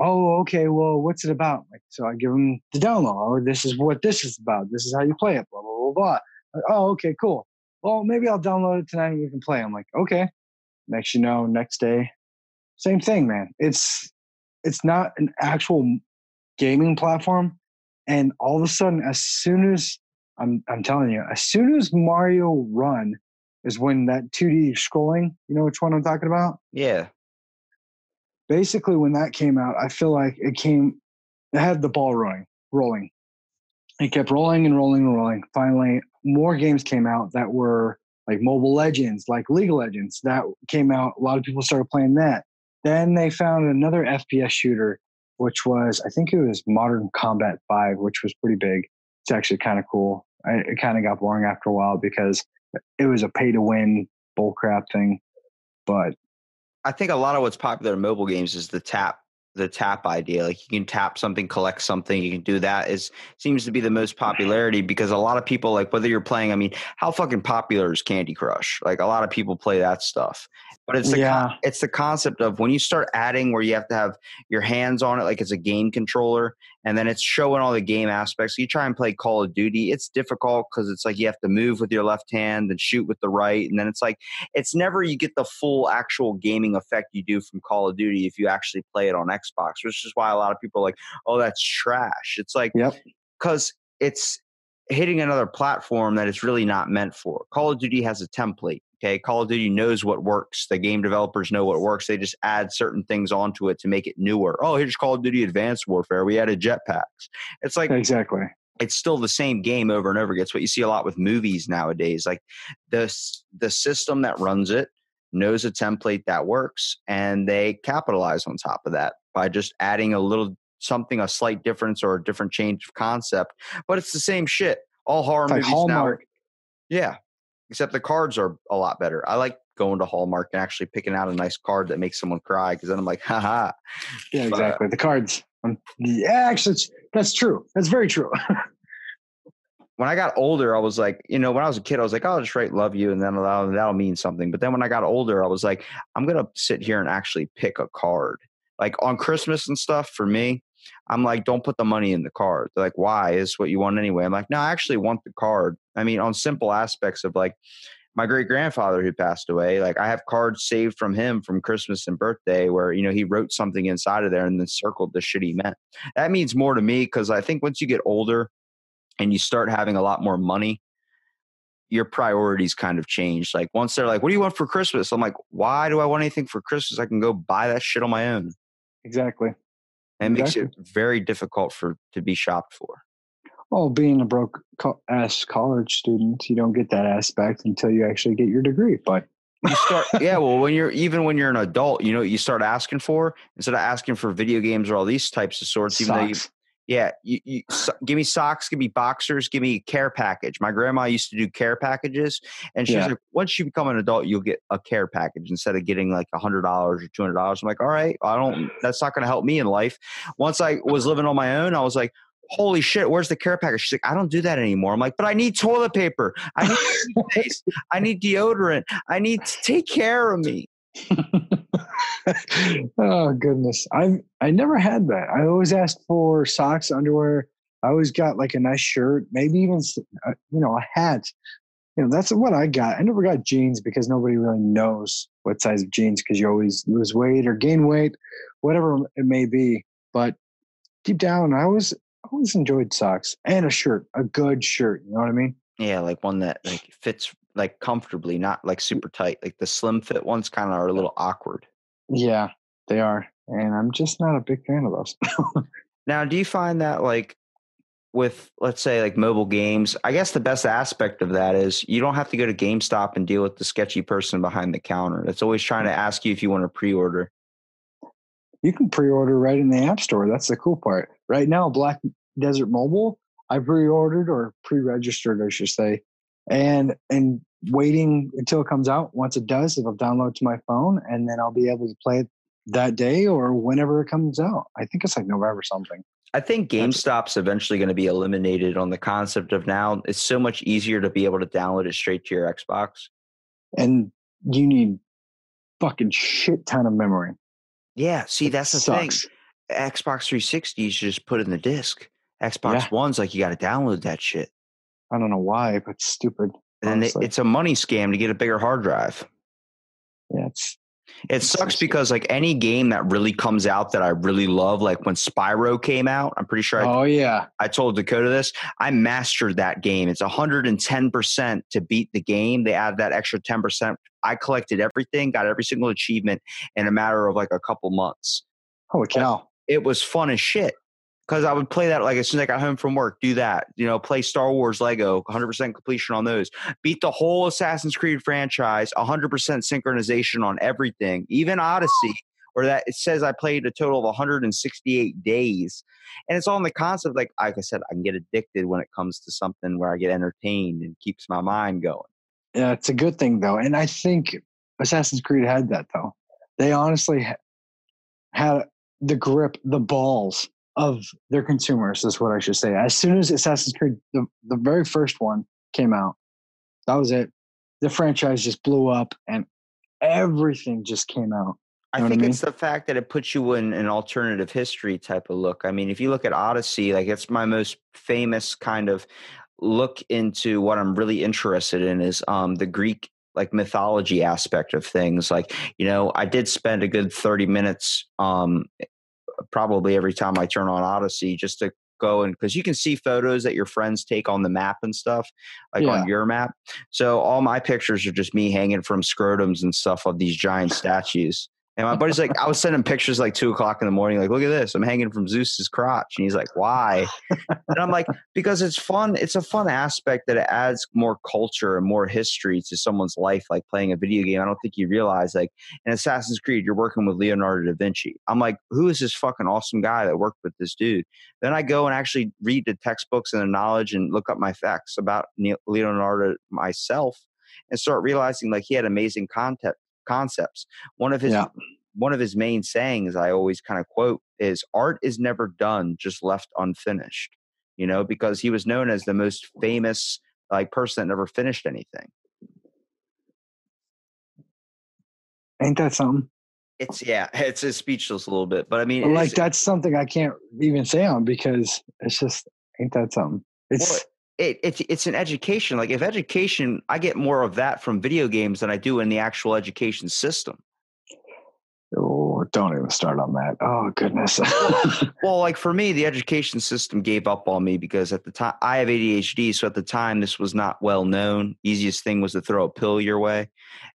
Oh, okay. Well, what's it about? Like, so I give them the download. Or this is what this is about. This is how you play it. Blah blah blah blah. Like, oh, okay, cool. Well, maybe I'll download it tonight and we can play. I'm like, okay. Next, you know, next day, same thing, man. It's it's not an actual gaming platform, and all of a sudden, as soon as I'm I'm telling you, as soon as Mario Run is when that 2D scrolling, you know which one I'm talking about? Yeah. Basically, when that came out, I feel like it came, it had the ball rolling, rolling. It kept rolling and rolling and rolling. Finally, more games came out that were like Mobile Legends, like League of Legends. That came out. A lot of people started playing that. Then they found another FPS shooter, which was, I think it was Modern Combat 5, which was pretty big. It's actually kind of cool. I, it kind of got boring after a while because it was a pay to win bullcrap thing. But I think a lot of what's popular in mobile games is the tap the tap idea. Like you can tap something, collect something, you can do that. Is seems to be the most popularity because a lot of people like whether you're playing. I mean, how fucking popular is Candy Crush? Like a lot of people play that stuff. But it's the Yeah. con- it's the concept of when you start adding where you have to have your hands on it like it's a game controller, and then it's showing all the game aspects. You try and play Call of Duty, it's difficult because it's like you have to move with your left hand and shoot with the right, and then it's like it's never you get the full actual gaming effect you do from Call of Duty if you actually play it on Xbox, which is why a lot of people are like, oh, that's trash. It's like Yep. because it's hitting another platform that it's really not meant for. Call of Duty has a template. Okay, Call of Duty knows what works. The game developers know what works. They just add certain things onto it to make it newer. Oh, here's Call of Duty Advanced Warfare. We added jetpacks. It's like Exactly. it's still the same game over and over again. It's what you see a lot with movies nowadays. Like the the system that runs it knows a template that works, and they capitalize on top of that by just adding a little something, a slight difference or a different change of concept. But it's the same shit. All horror It's movies now. Hallmark. Are, yeah, except the cards are a lot better. I like going to Hallmark and actually picking out a nice card that makes someone cry because then I'm like, haha. Yeah, But- exactly. The cards. Um, yeah, actually, that's true. That's very true. when I got older, I was like, you know, when I was a kid, I was like, I'll just write love you and then that'll, that'll mean something. But then when I got older, I was like, I'm going to sit here and actually pick a card. Like on Christmas and stuff for me, I'm like, don't put the money in the card. They're like, why? Is what you want anyway. I'm like, no, I actually want the card. I mean, on simple aspects of like my great grandfather who passed away, like I have cards saved from him from Christmas and birthday where, you know, he wrote something inside of there and then circled the shit he meant. That means more to me because I think once you get older, and you start having a lot more money, your priorities kind of change. Like once they're like, "What do you want for Christmas?" I'm like, "Why do I want anything for Christmas? I can go buy that shit on my own." exactly. And it makes it very difficult for to be shopped for. Well, being a broke ass college student, you don't get that aspect until you actually get your degree. But You start, yeah. Well, when you're even when you're an adult, you know, you start asking for instead of asking for video games or all these types of sorts. Even though you. Yeah, you, you so, give me socks, give me boxers, give me a care package. My grandma used to do care packages, and she's Yeah. like, once you become an adult, you'll get a care package instead of getting like a hundred dollars or two hundred dollars. I'm like, all right, I don't. That's not going to help me in life. Once I was living on my own, I was like. Holy shit, where's the care package? She's like, I don't do that anymore. I'm like, but I need toilet paper. I need toothpaste. I need deodorant. I need to take care of me. oh goodness, I I never had that. I always asked for socks, underwear. I always got like a nice shirt, maybe even uh, you know a hat. You know that's what I got. I never got jeans because nobody really knows what size of jeans because you always lose weight or gain weight, whatever it may be. But deep down, I always always enjoyed socks and a shirt, a good shirt. You know what I mean? Yeah, like one that like fits like comfortably, not like super tight. Like the slim fit ones kind of are a little awkward. Yeah, they are, and I'm just not a big fan of those. Now, do you find that like with let's say like mobile games, I guess the best aspect of that is you don't have to go to GameStop and deal with the sketchy person behind the counter that's always trying to mm. ask you if you want to pre-order. you can pre-order right in the app store that's the cool part right now black desert mobile i pre-ordered or pre-registered i should say and and waiting until it comes out. Once it does it'll download to my phone and then i'll be able to play it that day or whenever it comes out. I think it's like november or something. I think GameStop's eventually going to be eliminated on the concept of now it's so much easier to be able to download it straight to your Xbox. and you need fucking shit ton of memory. Yeah, see It that's the thing. Xbox 360 you should just put in the disc. Xbox Yeah. One's like you got to download that shit. i don't know why but stupid And honestly. it's a money scam to get a bigger hard drive. yeah it's It sucks because like any game that really comes out that I really love, like when Spyro came out, I'm pretty sure I, oh yeah I told Dakota this. I mastered that game. It's 110% to beat the game. They add that extra 10%. I collected everything, got every single achievement in a matter of like a couple months. holy cow It was fun as shit. Because I would play that like as soon as I got home from work, do that, you know, play Star Wars Lego, 100% completion on those, beat the whole Assassin's Creed franchise, 100% synchronization on everything, even Odyssey, where that it says I played a total of 168 days. And it's all in the concept, like, like I said, I can get addicted when it comes to something where I get entertained and keeps my mind going. Yeah, it's a good thing though, and I think Assassin's Creed had that though. They honestly had the grip, the balls of their consumers is what I should say. As soon as Assassin's Creed, the, the very first one came out, that was it. The franchise just blew up and everything just came out. I know I think mean? it's the fact that it puts you in an alternative history type of look. I mean, if you look at Odyssey, like it's my most famous kind of look into what I'm really interested in is um, the Greek like mythology aspect of things. Like, you know, I did spend a good 30 minutes um, probably every time I turn on Odyssey just to go and because you can see photos that your friends take on the map and stuff, like Yeah. on your map. So all my pictures are just me hanging from scrotums and stuff of these giant statues. And my buddy's like, I was sending pictures like two o'clock in the morning, like, look at this, I'm hanging from Zeus's crotch. And he's like, why? and I'm like, because it's fun. It's a fun aspect that it adds more culture and more history to someone's life, like playing a video game. I don't think you realize, like, in Assassin's Creed, you're working with Leonardo da Vinci. I'm like, who is this fucking awesome guy that worked with this dude? Then I go and actually read the textbooks and the knowledge and look up my facts about Leonardo myself and start realizing like he had amazing content concepts. One of his Yeah. one of his main sayings I always kind of quote is art is never done, just left unfinished. You know, because he was known as the most famous like person that never finished anything. Ain't that something? It's yeah, it's, it's speechless a little bit, but I mean, like that's something I can't even say on because it's just ain't that something? It's Well, it, it it's an education. Like if education, I get more of that from video games than I do in the actual education system. oh, don't even start on that. Oh goodness. Well, like for me, the education system gave up on me because at the time I have ADHD, so at the time this was not well known. Easiest thing was to throw a pill your way,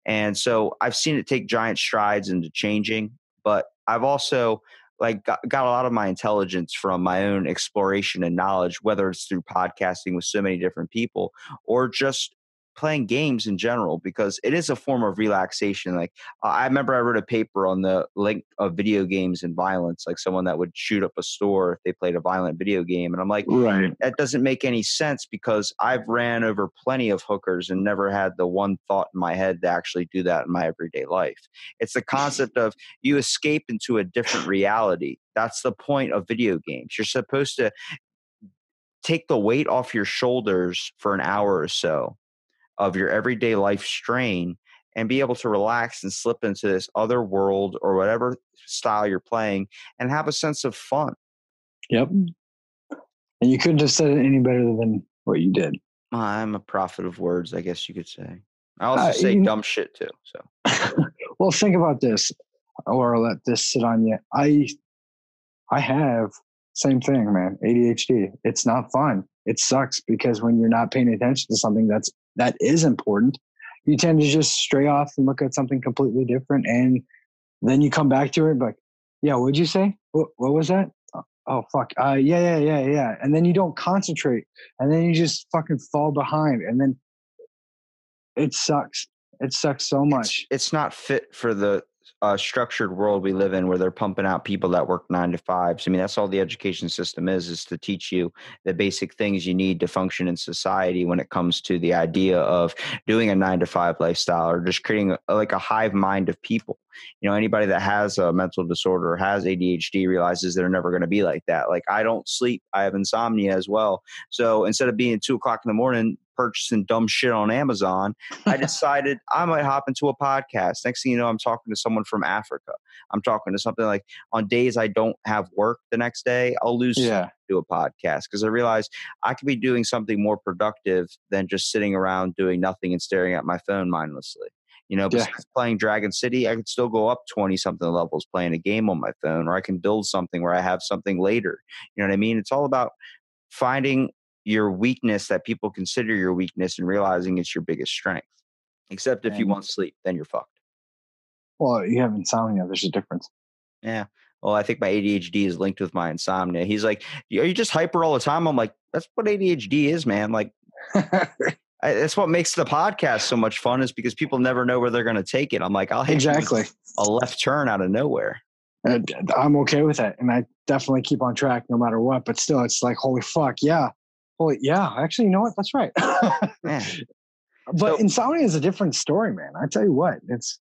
and so I've seen it take giant strides into changing. But I've also like got, got a lot of my intelligence from my own exploration and knowledge, whether it's through podcasting with so many different people or just playing games in general because it is a form of relaxation like i remember i wrote a paper on the link of video games and violence like someone that would shoot up a store if they played a violent video game and i'm like right. that doesn't make any sense because i've ran over plenty of hookers and never had the one thought in my head to actually do that in my everyday life. It's the concept of you escape into a different reality. That's the point of video games. You're supposed to take the weight off your shoulders for an hour or so of your everyday life strain and be able to relax and slip into this other world or whatever style you're playing and have a sense of fun. Yep. And you couldn't have said it any better than what you did. I'm a prophet of words, I guess you could say. I also Uh, say you- dumb shit too. So well, think about this, or I'll let this sit on you. I, I have same thing, man. ADHD. It's not fun. It sucks because when you're not paying attention to something that's that is important, you tend to just stray off and look at something completely different, and then you come back to it, like, yeah, what'd you say? What, what was that? Oh, Oh fuck. Uh, yeah, yeah, yeah, yeah. And then you don't concentrate, and then you just fucking fall behind, and then it sucks. It sucks so much. it's not fit for the uh, structured world we live in where they're pumping out people that work nine to fives. I mean, that's all the education system is, is to teach you the basic things you need to function in society when it comes to the idea of doing a nine to five lifestyle or just creating a, like a hive mind of people. You know, anybody that has a mental disorder or has ADHD realizes they're never going to be like that. Like I don't sleep. I have insomnia as well. So instead of being two o'clock in the morning purchasing dumb shit on Amazon, I decided I might hop into a podcast. Next thing you know, I'm talking to someone from Africa. I'm talking to something like on days I don't have work the next day, I'll lose Yeah. do a podcast because I realized I could be doing something more productive than just sitting around doing nothing and staring at my phone mindlessly. You know, Yeah. playing Dragon City, I could still go up 20 something levels playing a game on my phone, or I can build something where I have something later. You know what I mean? It's all about finding your weakness that people consider your weakness and realizing it's your biggest strength. Except if you And- want sleep, then you're fucked. Well, you have insomnia. There's a difference. Yeah. Well, I think my ADHD is linked with my insomnia. He's like, "Are you just hyper all the time?" I'm like, "That's what ADHD is, man." Like, I, that's what makes the podcast so much fun is because people never know where they're going to take it. I'm like, I'll hit exactly. a left turn out of nowhere. Uh, d- I'm okay with that, and I definitely keep on track no matter what. But still, it's like, holy fuck, yeah, holy yeah. Actually, you know what? That's right. Yeah. but So- insomnia is a different story, man. I tell you what, it's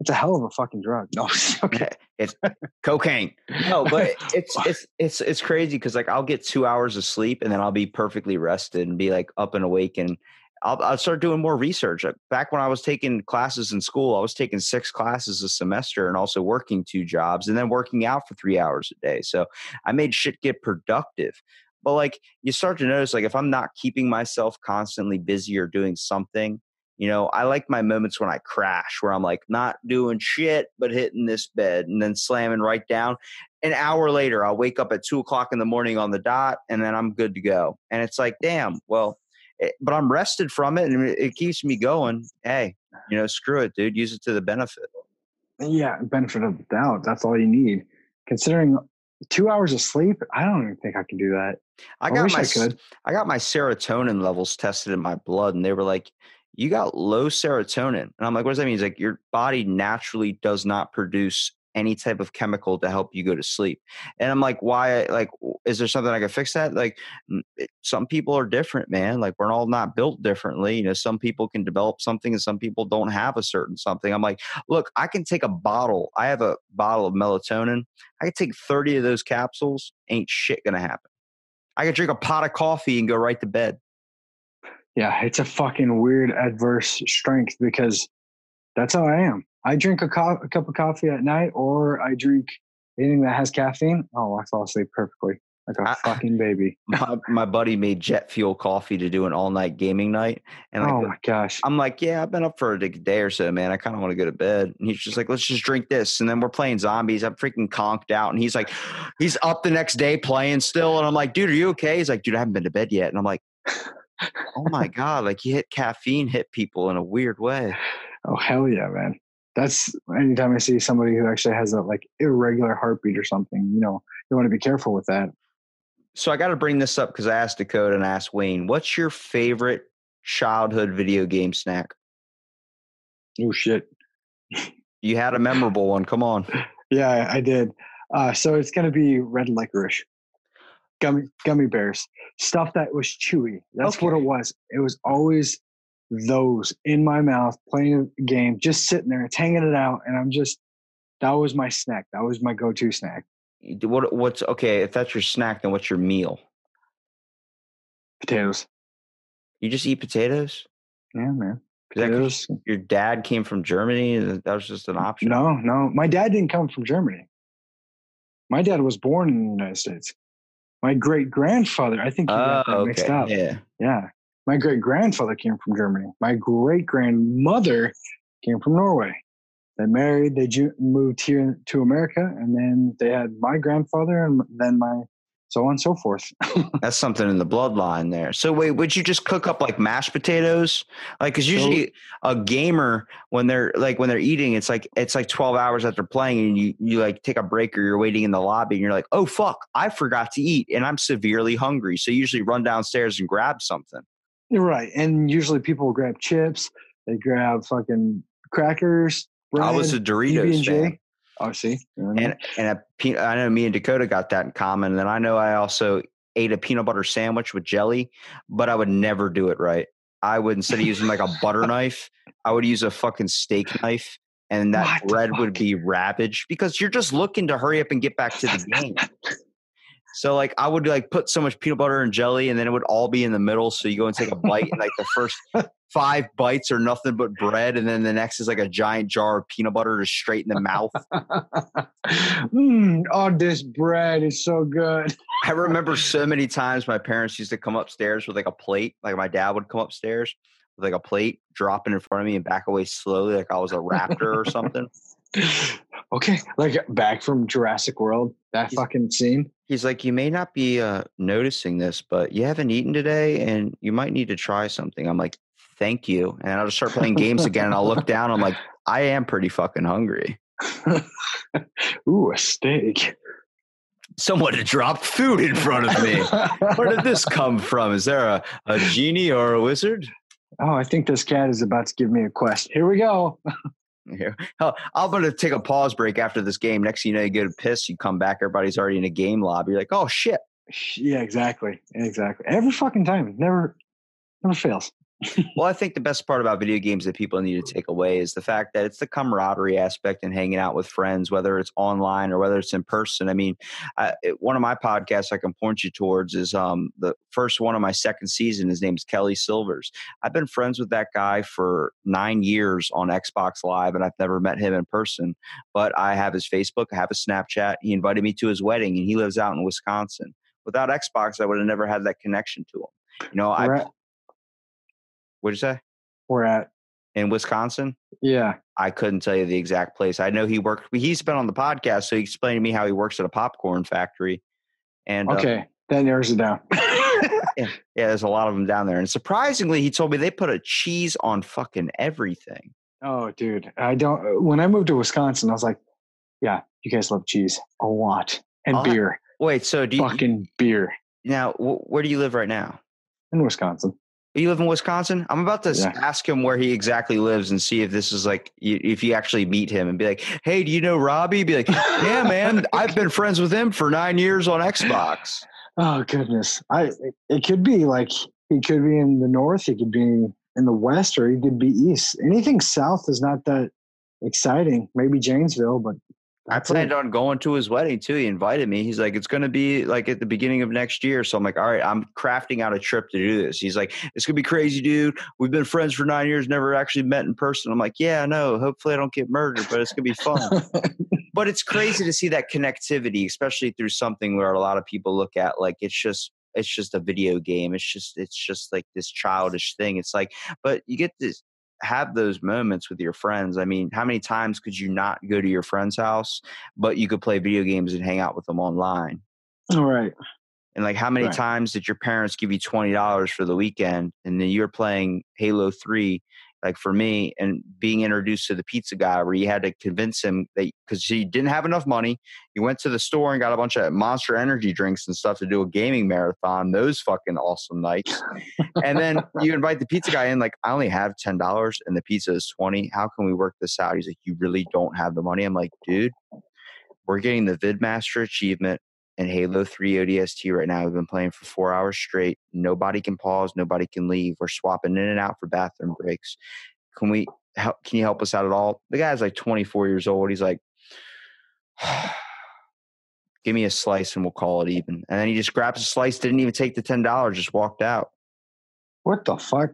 it's a hell of a fucking drug. No, okay. it's cocaine. No, but it's it's it's it's crazy because like I'll get two hours of sleep and then I'll be perfectly rested and be like up and awake and I'll, I'll start doing more research. Back when I was taking classes in school, I was taking six classes a semester and also working two jobs and then working out for three hours a day. So I made shit get productive. But like you start to notice, like if I'm not keeping myself constantly busy or doing something, you know, I like my moments when I crash, where I'm like not doing shit, but hitting this bed and then slamming right down. An hour later, I'll wake up at two o'clock in the morning on the dot, and then I'm good to go. And it's like, damn, well, it, eh, but I'm rested from it, and it keeps me going. Hey, you know, screw it, dude. Use it to the benefit. Yeah, benefit of the doubt. That's all you need. Considering two hours of sleep, I don't even think I can do that. I got I my I, I got my serotonin levels tested in my blood, and they were like, "You got low serotonin." And I'm like, "What does that mean?" It's like your body naturally does not produce any type of chemical to help you go to sleep. And I'm like, why? Like, is there something I can fix that? Like, eh, some people are different, man. Like, we're all not built differently. You know, some people can develop something and some people don't have a certain something. I'm like, look, I can take a bottle. I have a bottle of melatonin. I can take 30 of those capsules. Ain't shit gonna happen. I can drink a pot of coffee and go right to bed. Yeah, it's a fucking weird adverse strength because that's how I am. I drink a, co- a cup of coffee at night, or I drink anything that has caffeine. Oh, I fall asleep perfectly like a I, fucking baby. my, my buddy made jet fuel coffee to do an all night gaming night. And like, oh my gosh. I'm like, yeah, I've been up for a day or so, man. I kind of want to go to bed. And he's just like, let's just drink this. And then we're playing zombies. I'm freaking conked out. And he's like, he's up the next day playing still. And I'm like, dude, are you okay? He's like, dude, I haven't been to bed yet. And I'm like, oh my God, like you hit caffeine hit people in a weird way. Oh, hell yeah, man that's anytime I see somebody who actually has a like irregular heartbeat or something, you know, you want to be careful with that. So I got to bring this up because I asked Dakota and I asked Wayne, what's your favorite childhood video game snack? Oh shit! You had a memorable one. Come on. Yeah, I did. Uh, so it's gonna be red licorice, gummy gummy bears, stuff that was chewy. That's okay. what it was. It was always those in my mouth, playing a game, just sitting there, it's hanging it out, and I'm just that was my snack. That was my go-to snack. What what's okay? If that's your snack, then what's your meal? Potatoes. You just eat potatoes? Yeah, man. Potatoes. your dad came from Germany. That was just an option. No, no. My dad didn't come from Germany. My dad was born in the United States. My great grandfather, I think you got that oh, okay. mixed up. Yeah. Yeah. My great grandfather came from Germany. My great grandmother came from Norway. They married, they ju- moved here to America, and then they had my grandfather and then my so on and so forth. That's something in the bloodline there. So wait, would you just cook up like mashed potatoes? Like, cause usually a gamer when they're like when they're eating, it's like it's like twelve hours after playing, and you you like take a break or you're waiting in the lobby, and you're like, oh fuck, I forgot to eat, and I'm severely hungry. So you usually run downstairs and grab something. Right. And usually people grab chips, they grab fucking crackers. Bread, I was a Doritos fan. Oh, see. And and a, I know me and Dakota got that in common. And then I know I also ate a peanut butter sandwich with jelly, but I would never do it right. I would instead of using like a butter knife, I would use a fucking steak knife, and that what bread would be ravaged because you're just looking to hurry up and get back to the game. So like I would like put so much peanut butter and jelly, and then it would all be in the middle. So you go and take a bite, and like the first five bites are nothing but bread, and then the next is like a giant jar of peanut butter to straighten the mouth. mm, oh, this bread is so good. I remember so many times my parents used to come upstairs with like a plate. Like my dad would come upstairs with like a plate, drop it in front of me, and back away slowly, like I was a raptor or something. okay, like back from Jurassic World, that he's, fucking scene. He's like, you may not be uh, noticing this, but you haven't eaten today, and you might need to try something. I'm like, thank you, and I'll just start playing games again, and I'll look down. I'm like, I am pretty fucking hungry. Ooh, a steak. Someone had dropped food in front of me. Where did this come from? Is there a, a genie or a wizard? Oh, I think this cat is about to give me a quest. Here we go. Here. I'm going to take a pause break after this game. Next thing you know, you go to piss, you come back, everybody's already in a game lobby. You're like, oh shit. Yeah, exactly. Exactly. Every fucking time. Never never fails. Well, I think the best part about video games that people need to take away is the fact that it's the camaraderie aspect and hanging out with friends, whether it's online or whether it's in person. I mean, I, it, one of my podcasts I can point you towards is um, the first one of my second season. His name's Kelly Silvers. I've been friends with that guy for nine years on Xbox Live, and I've never met him in person. But I have his Facebook, I have his Snapchat. He invited me to his wedding, and he lives out in Wisconsin. Without Xbox, I would have never had that connection to him. You know, I We're at, what'd you say? we're at In Wisconsin? yeah. I couldn't tell you the exact place. I know he worked. He's been on the podcast, so he explained to me how he works at a popcorn factory. And uh, Okay, that narrows it down. yeah, there's a lot of them down there. And surprisingly, he told me they put a cheese on fucking everything. oh, dude, I don't. When I moved to Wisconsin, I was like, yeah, you guys love cheese a lot and Oh, beer, Wait, so do you fucking beer now? wh- Where do you live right now? in Wisconsin. You live in Wisconsin? I'm about to Yeah. ask him where he exactly lives and see if this is like if you actually meet him and be like, "Hey, do you know Robbie?" Be like, "Yeah, man, I've been friends with him for nine years on Xbox." Oh goodness, I it- it could be like he could be in the north, he could be in the west, or he could be east. Anything south is not that exciting. Maybe Janesville, but I planned on going to his wedding too. He invited me. He's like, it's going to be like at the beginning of next year. So I'm like, all right, I'm crafting out a trip to do this. He's like, it's going to be crazy, dude. We've been friends for nine years, never actually met in person. I'm like, yeah, I know. Hopefully I don't get murdered, but it's going to be fun. but it's crazy to see that connectivity, especially through something where a lot of people look at like it's just it's just a video game. It's just it's just like this childish thing. It's like, but you get to have those moments with your friends. I mean, how many times could you not go to your friend's house, but you could play video games and hang out with them online? All right. And like, how many Right. times did your parents give you twenty dollars for the weekend, and then you're playing Halo Three? Like for me, and being introduced to the pizza guy, where you had to convince him that because he didn't have enough money, he went to the store and got a bunch of Monster Energy drinks and stuff to do a gaming marathon. Those fucking awesome nights. and then you invite the pizza guy in, like, I only have ten dollars, and the pizza is twenty. How can we work this out? He's like, you really don't have the money. I'm like, dude, we're getting the VidMaster achievement and Halo 3 ODST right now. We've been playing for four hours straight. Nobody can pause. Nobody can leave. We're swapping in and out for bathroom breaks. Can we help? Can you help us out at all? The guy's like 24 years old. He's like, give me a slice and we'll call it even. And then he just grabs a slice, didn't even take the $10, just walked out. What the fuck?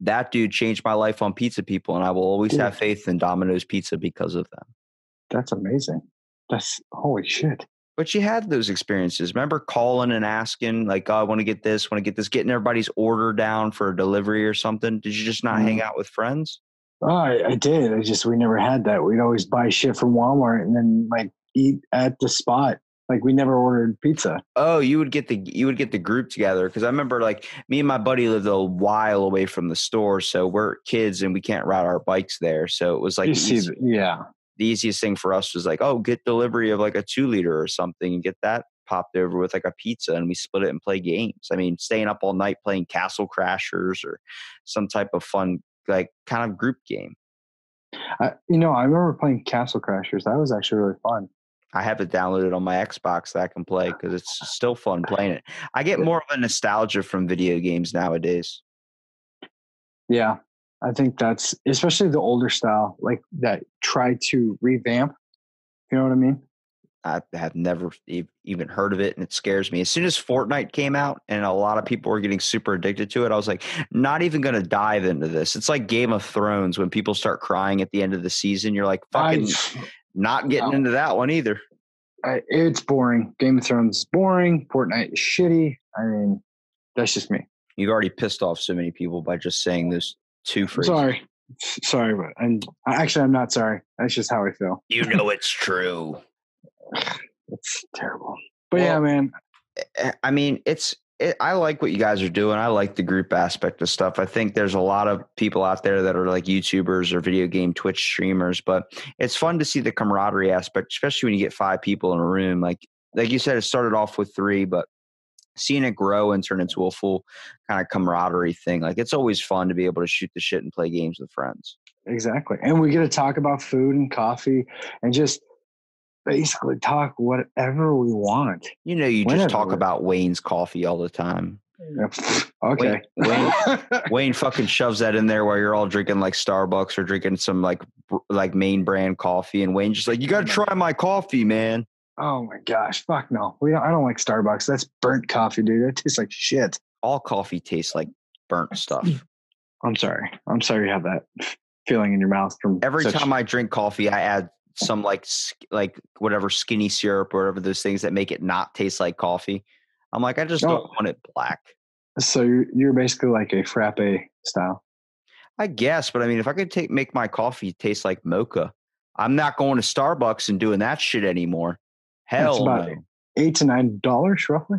That dude changed my life on pizza people, and I will always Dude. have faith in Domino's Pizza because of them. That's amazing. That's holy shit. But you had those experiences. Remember calling and asking, like, oh, I want to get this, want to get this, getting everybody's order down for a delivery or something. Did you just not hang Mhm. out with friends? Oh, I, I did. I just we never had that. We'd always buy shit from Walmart and then like eat at the spot. Like we never ordered pizza. Oh, you would get the you would get the group together because I remember like me and my buddy lived a while away from the store, so we're kids and we can't ride our bikes there. So it was like you see, yeah. The easiest thing for us was like, oh, get delivery of like a two liter or something and get that popped over with like a pizza and we split it and play games. I mean, staying up all night playing Castle Crashers or some type of fun like kind of group game. I, you know, I remember playing Castle Crashers. That was actually really fun. I have it downloaded on my Xbox that I can play ah. because it's still fun playing it. I get more of a nostalgia from video games nowadays. Yeah, I think that's especially the older style, like that try to revamp. You know what I mean? I have never even heard of it, and it scares me. As soon as Fortnite came out, and a lot of people were getting super addicted to it, I was like, not even going to dive into this. It's like Game of Thrones when people start crying at the end of the season. You're like, fucking I, not getting no. into that one either. I, it's boring. Game of Thrones is boring. Fortnite is shitty. I mean, that's just me. You've already pissed off so many people by just saying those two phrases. Sorry, sorry, but and actually, I'm not sorry. That's just how I feel. You know it's true. It's terrible. But yeah, man. Eh, I mean, it's. It, I like what you guys are doing. I like the group aspect of stuff. I think there's a lot of people out there that are like YouTubers or video game Twitch streamers, but it's fun to see the camaraderie aspect, especially when you get five people in a room. Like like you said, it started off with three, but seeing it grow and turn into a full kind of camaraderie thing, like it's always fun to be able to shoot the shit and play games with friends. Exactly. And we get to talk about food and coffee and just basically talk whatever we want. You know, you just talk about Wayne's coffee all the time. Okay. Wayne, Wayne fucking shoves that in there while you're all drinking like Starbucks or drinking some like like main brand coffee, and Wayne just like, you got to try my coffee, man. Oh my gosh. Fuck no. We don't, I don't like Starbucks. That's burnt coffee, dude. That tastes like shit. All coffee tastes like burnt stuff. I'm sorry. I'm sorry you have that feeling in your mouth from Every such- time I drink coffee, I add some like like whatever skinny syrup or whatever those things that make it not taste like coffee. I'm like, I just don't want it black. So you're, you're basically like a frappe style. I guess, but I mean, if I could take make my coffee taste like mocha, I'm not going to Starbucks and doing that shit anymore. Hell about no. Eight to nine dollars roughly.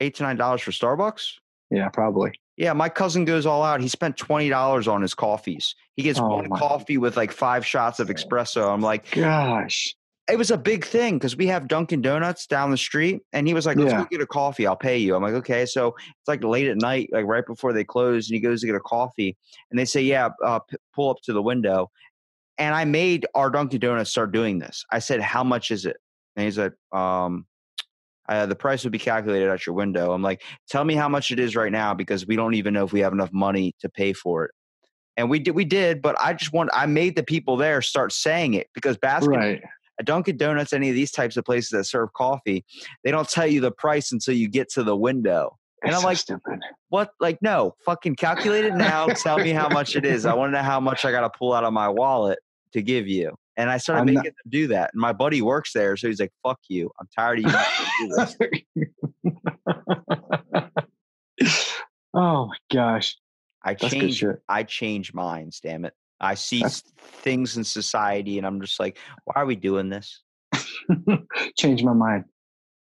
Eight to nine dollars for Starbucks. Yeah, probably. Yeah, my cousin goes all out. He spent twenty dollars on his coffees. He gets Oh one coffee with like five shots of espresso. I'm like, Gosh. it was a big thing because we have Dunkin' Donuts down the street, and he was like, "Let's Yeah. go get a coffee. I'll pay you." I'm like, "Okay." So it's like late at night, like right before they close, and he goes to get a coffee, and they say, "Yeah, uh, p- pull up to the window." And I made our Dunkin' Donuts start doing this. I said, "How much is it?" And he's like, "Um." Uh, the price would be calculated at your window. I'm like, tell me how much it is right now because we don't even know if we have enough money to pay for it. And we did, we did, but I just want, I made the people there start saying it because basket Right. a Dunkin' Donuts, any of these types of places that serve coffee, they don't tell you the price until you get to the window. And It's I'm like, stupid. What? Like, no, fucking calculate it now. tell me how much it is. I want to know how much I got to pull out of my wallet to give you. And I started I'm making not- them do that. And my buddy works there, so he's like, "Fuck you. I'm tired of you." making me do this." oh my gosh. I That's change. I change minds. Damn it. I see That's- things in society, and I'm just like, "Why are we doing this?" Change my mind.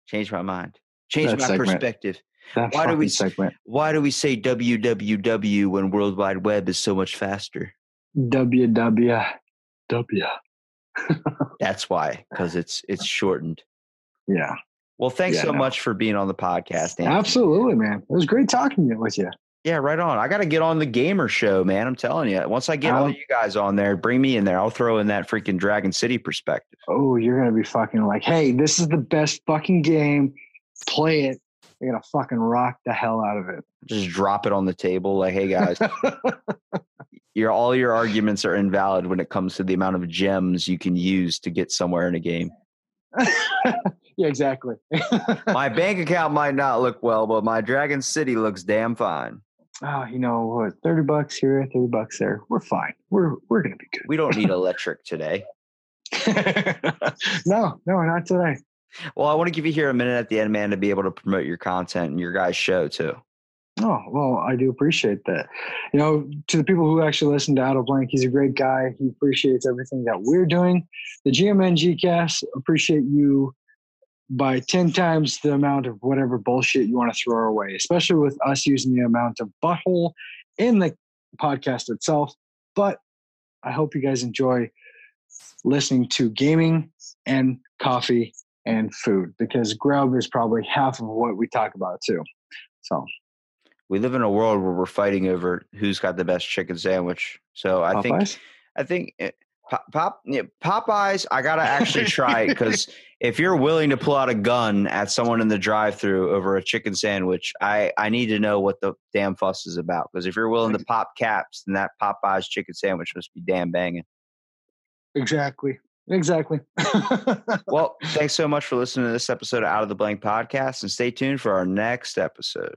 Change my mind. Change That my segment. That perspective. Why do we segment. Why do we say www when World Wide Web is so much faster? WW. That's why, because it's it's shortened. Yeah. Well, thanks Yeah, so no. much for being on the podcast, Anthony. Absolutely, man. It was great talking with you. Yeah, right on. I got to get on the gamer show, man. I'm telling you. Once I get all Um, you guys on there, bring me in there. I'll throw in that freaking Dragon City perspective. Oh, you're gonna be fucking like, hey, this is the best fucking game. Play it. You're gonna fucking rock the hell out of it. Just drop it on the table, like, hey guys, your all your arguments are invalid when it comes to the amount of gems you can use to get somewhere in a game. yeah, exactly. My bank account might not look well, but my Dragon City looks damn fine. oh, you know what? Thirty bucks here, thirty bucks there. We're fine. We're we're gonna be good. We don't need electric today. no, no, not today. Well, I want to give you here a minute at the end, man, to be able to promote your content and your guys' show too. Oh, well, I do appreciate that. You know, to the people who actually listen to Out of Blank, he's a great guy. He appreciates everything that we're doing. The GMN Gcast appreciate you by 10 times the amount of whatever bullshit you want to throw away, especially with us using the amount of butthole in the podcast itself. But I hope you guys enjoy listening to gaming and coffee and food because grub is probably half of what we talk about too. So We live in a world where we're fighting over who's got the best chicken sandwich. So I think I think eh, Pop, Pop yeah, Popeyes. I gotta actually try it because if you're willing to pull out a gun at someone in the drive-through over a chicken sandwich, I I need to know what the damn fuss is about. Because if you're willing to pop caps, then that Popeyes chicken sandwich must be damn banging. Exactly. Exactly. Well, thanks so much for listening to this episode of Out of the Blank podcast, and stay tuned for our next episode.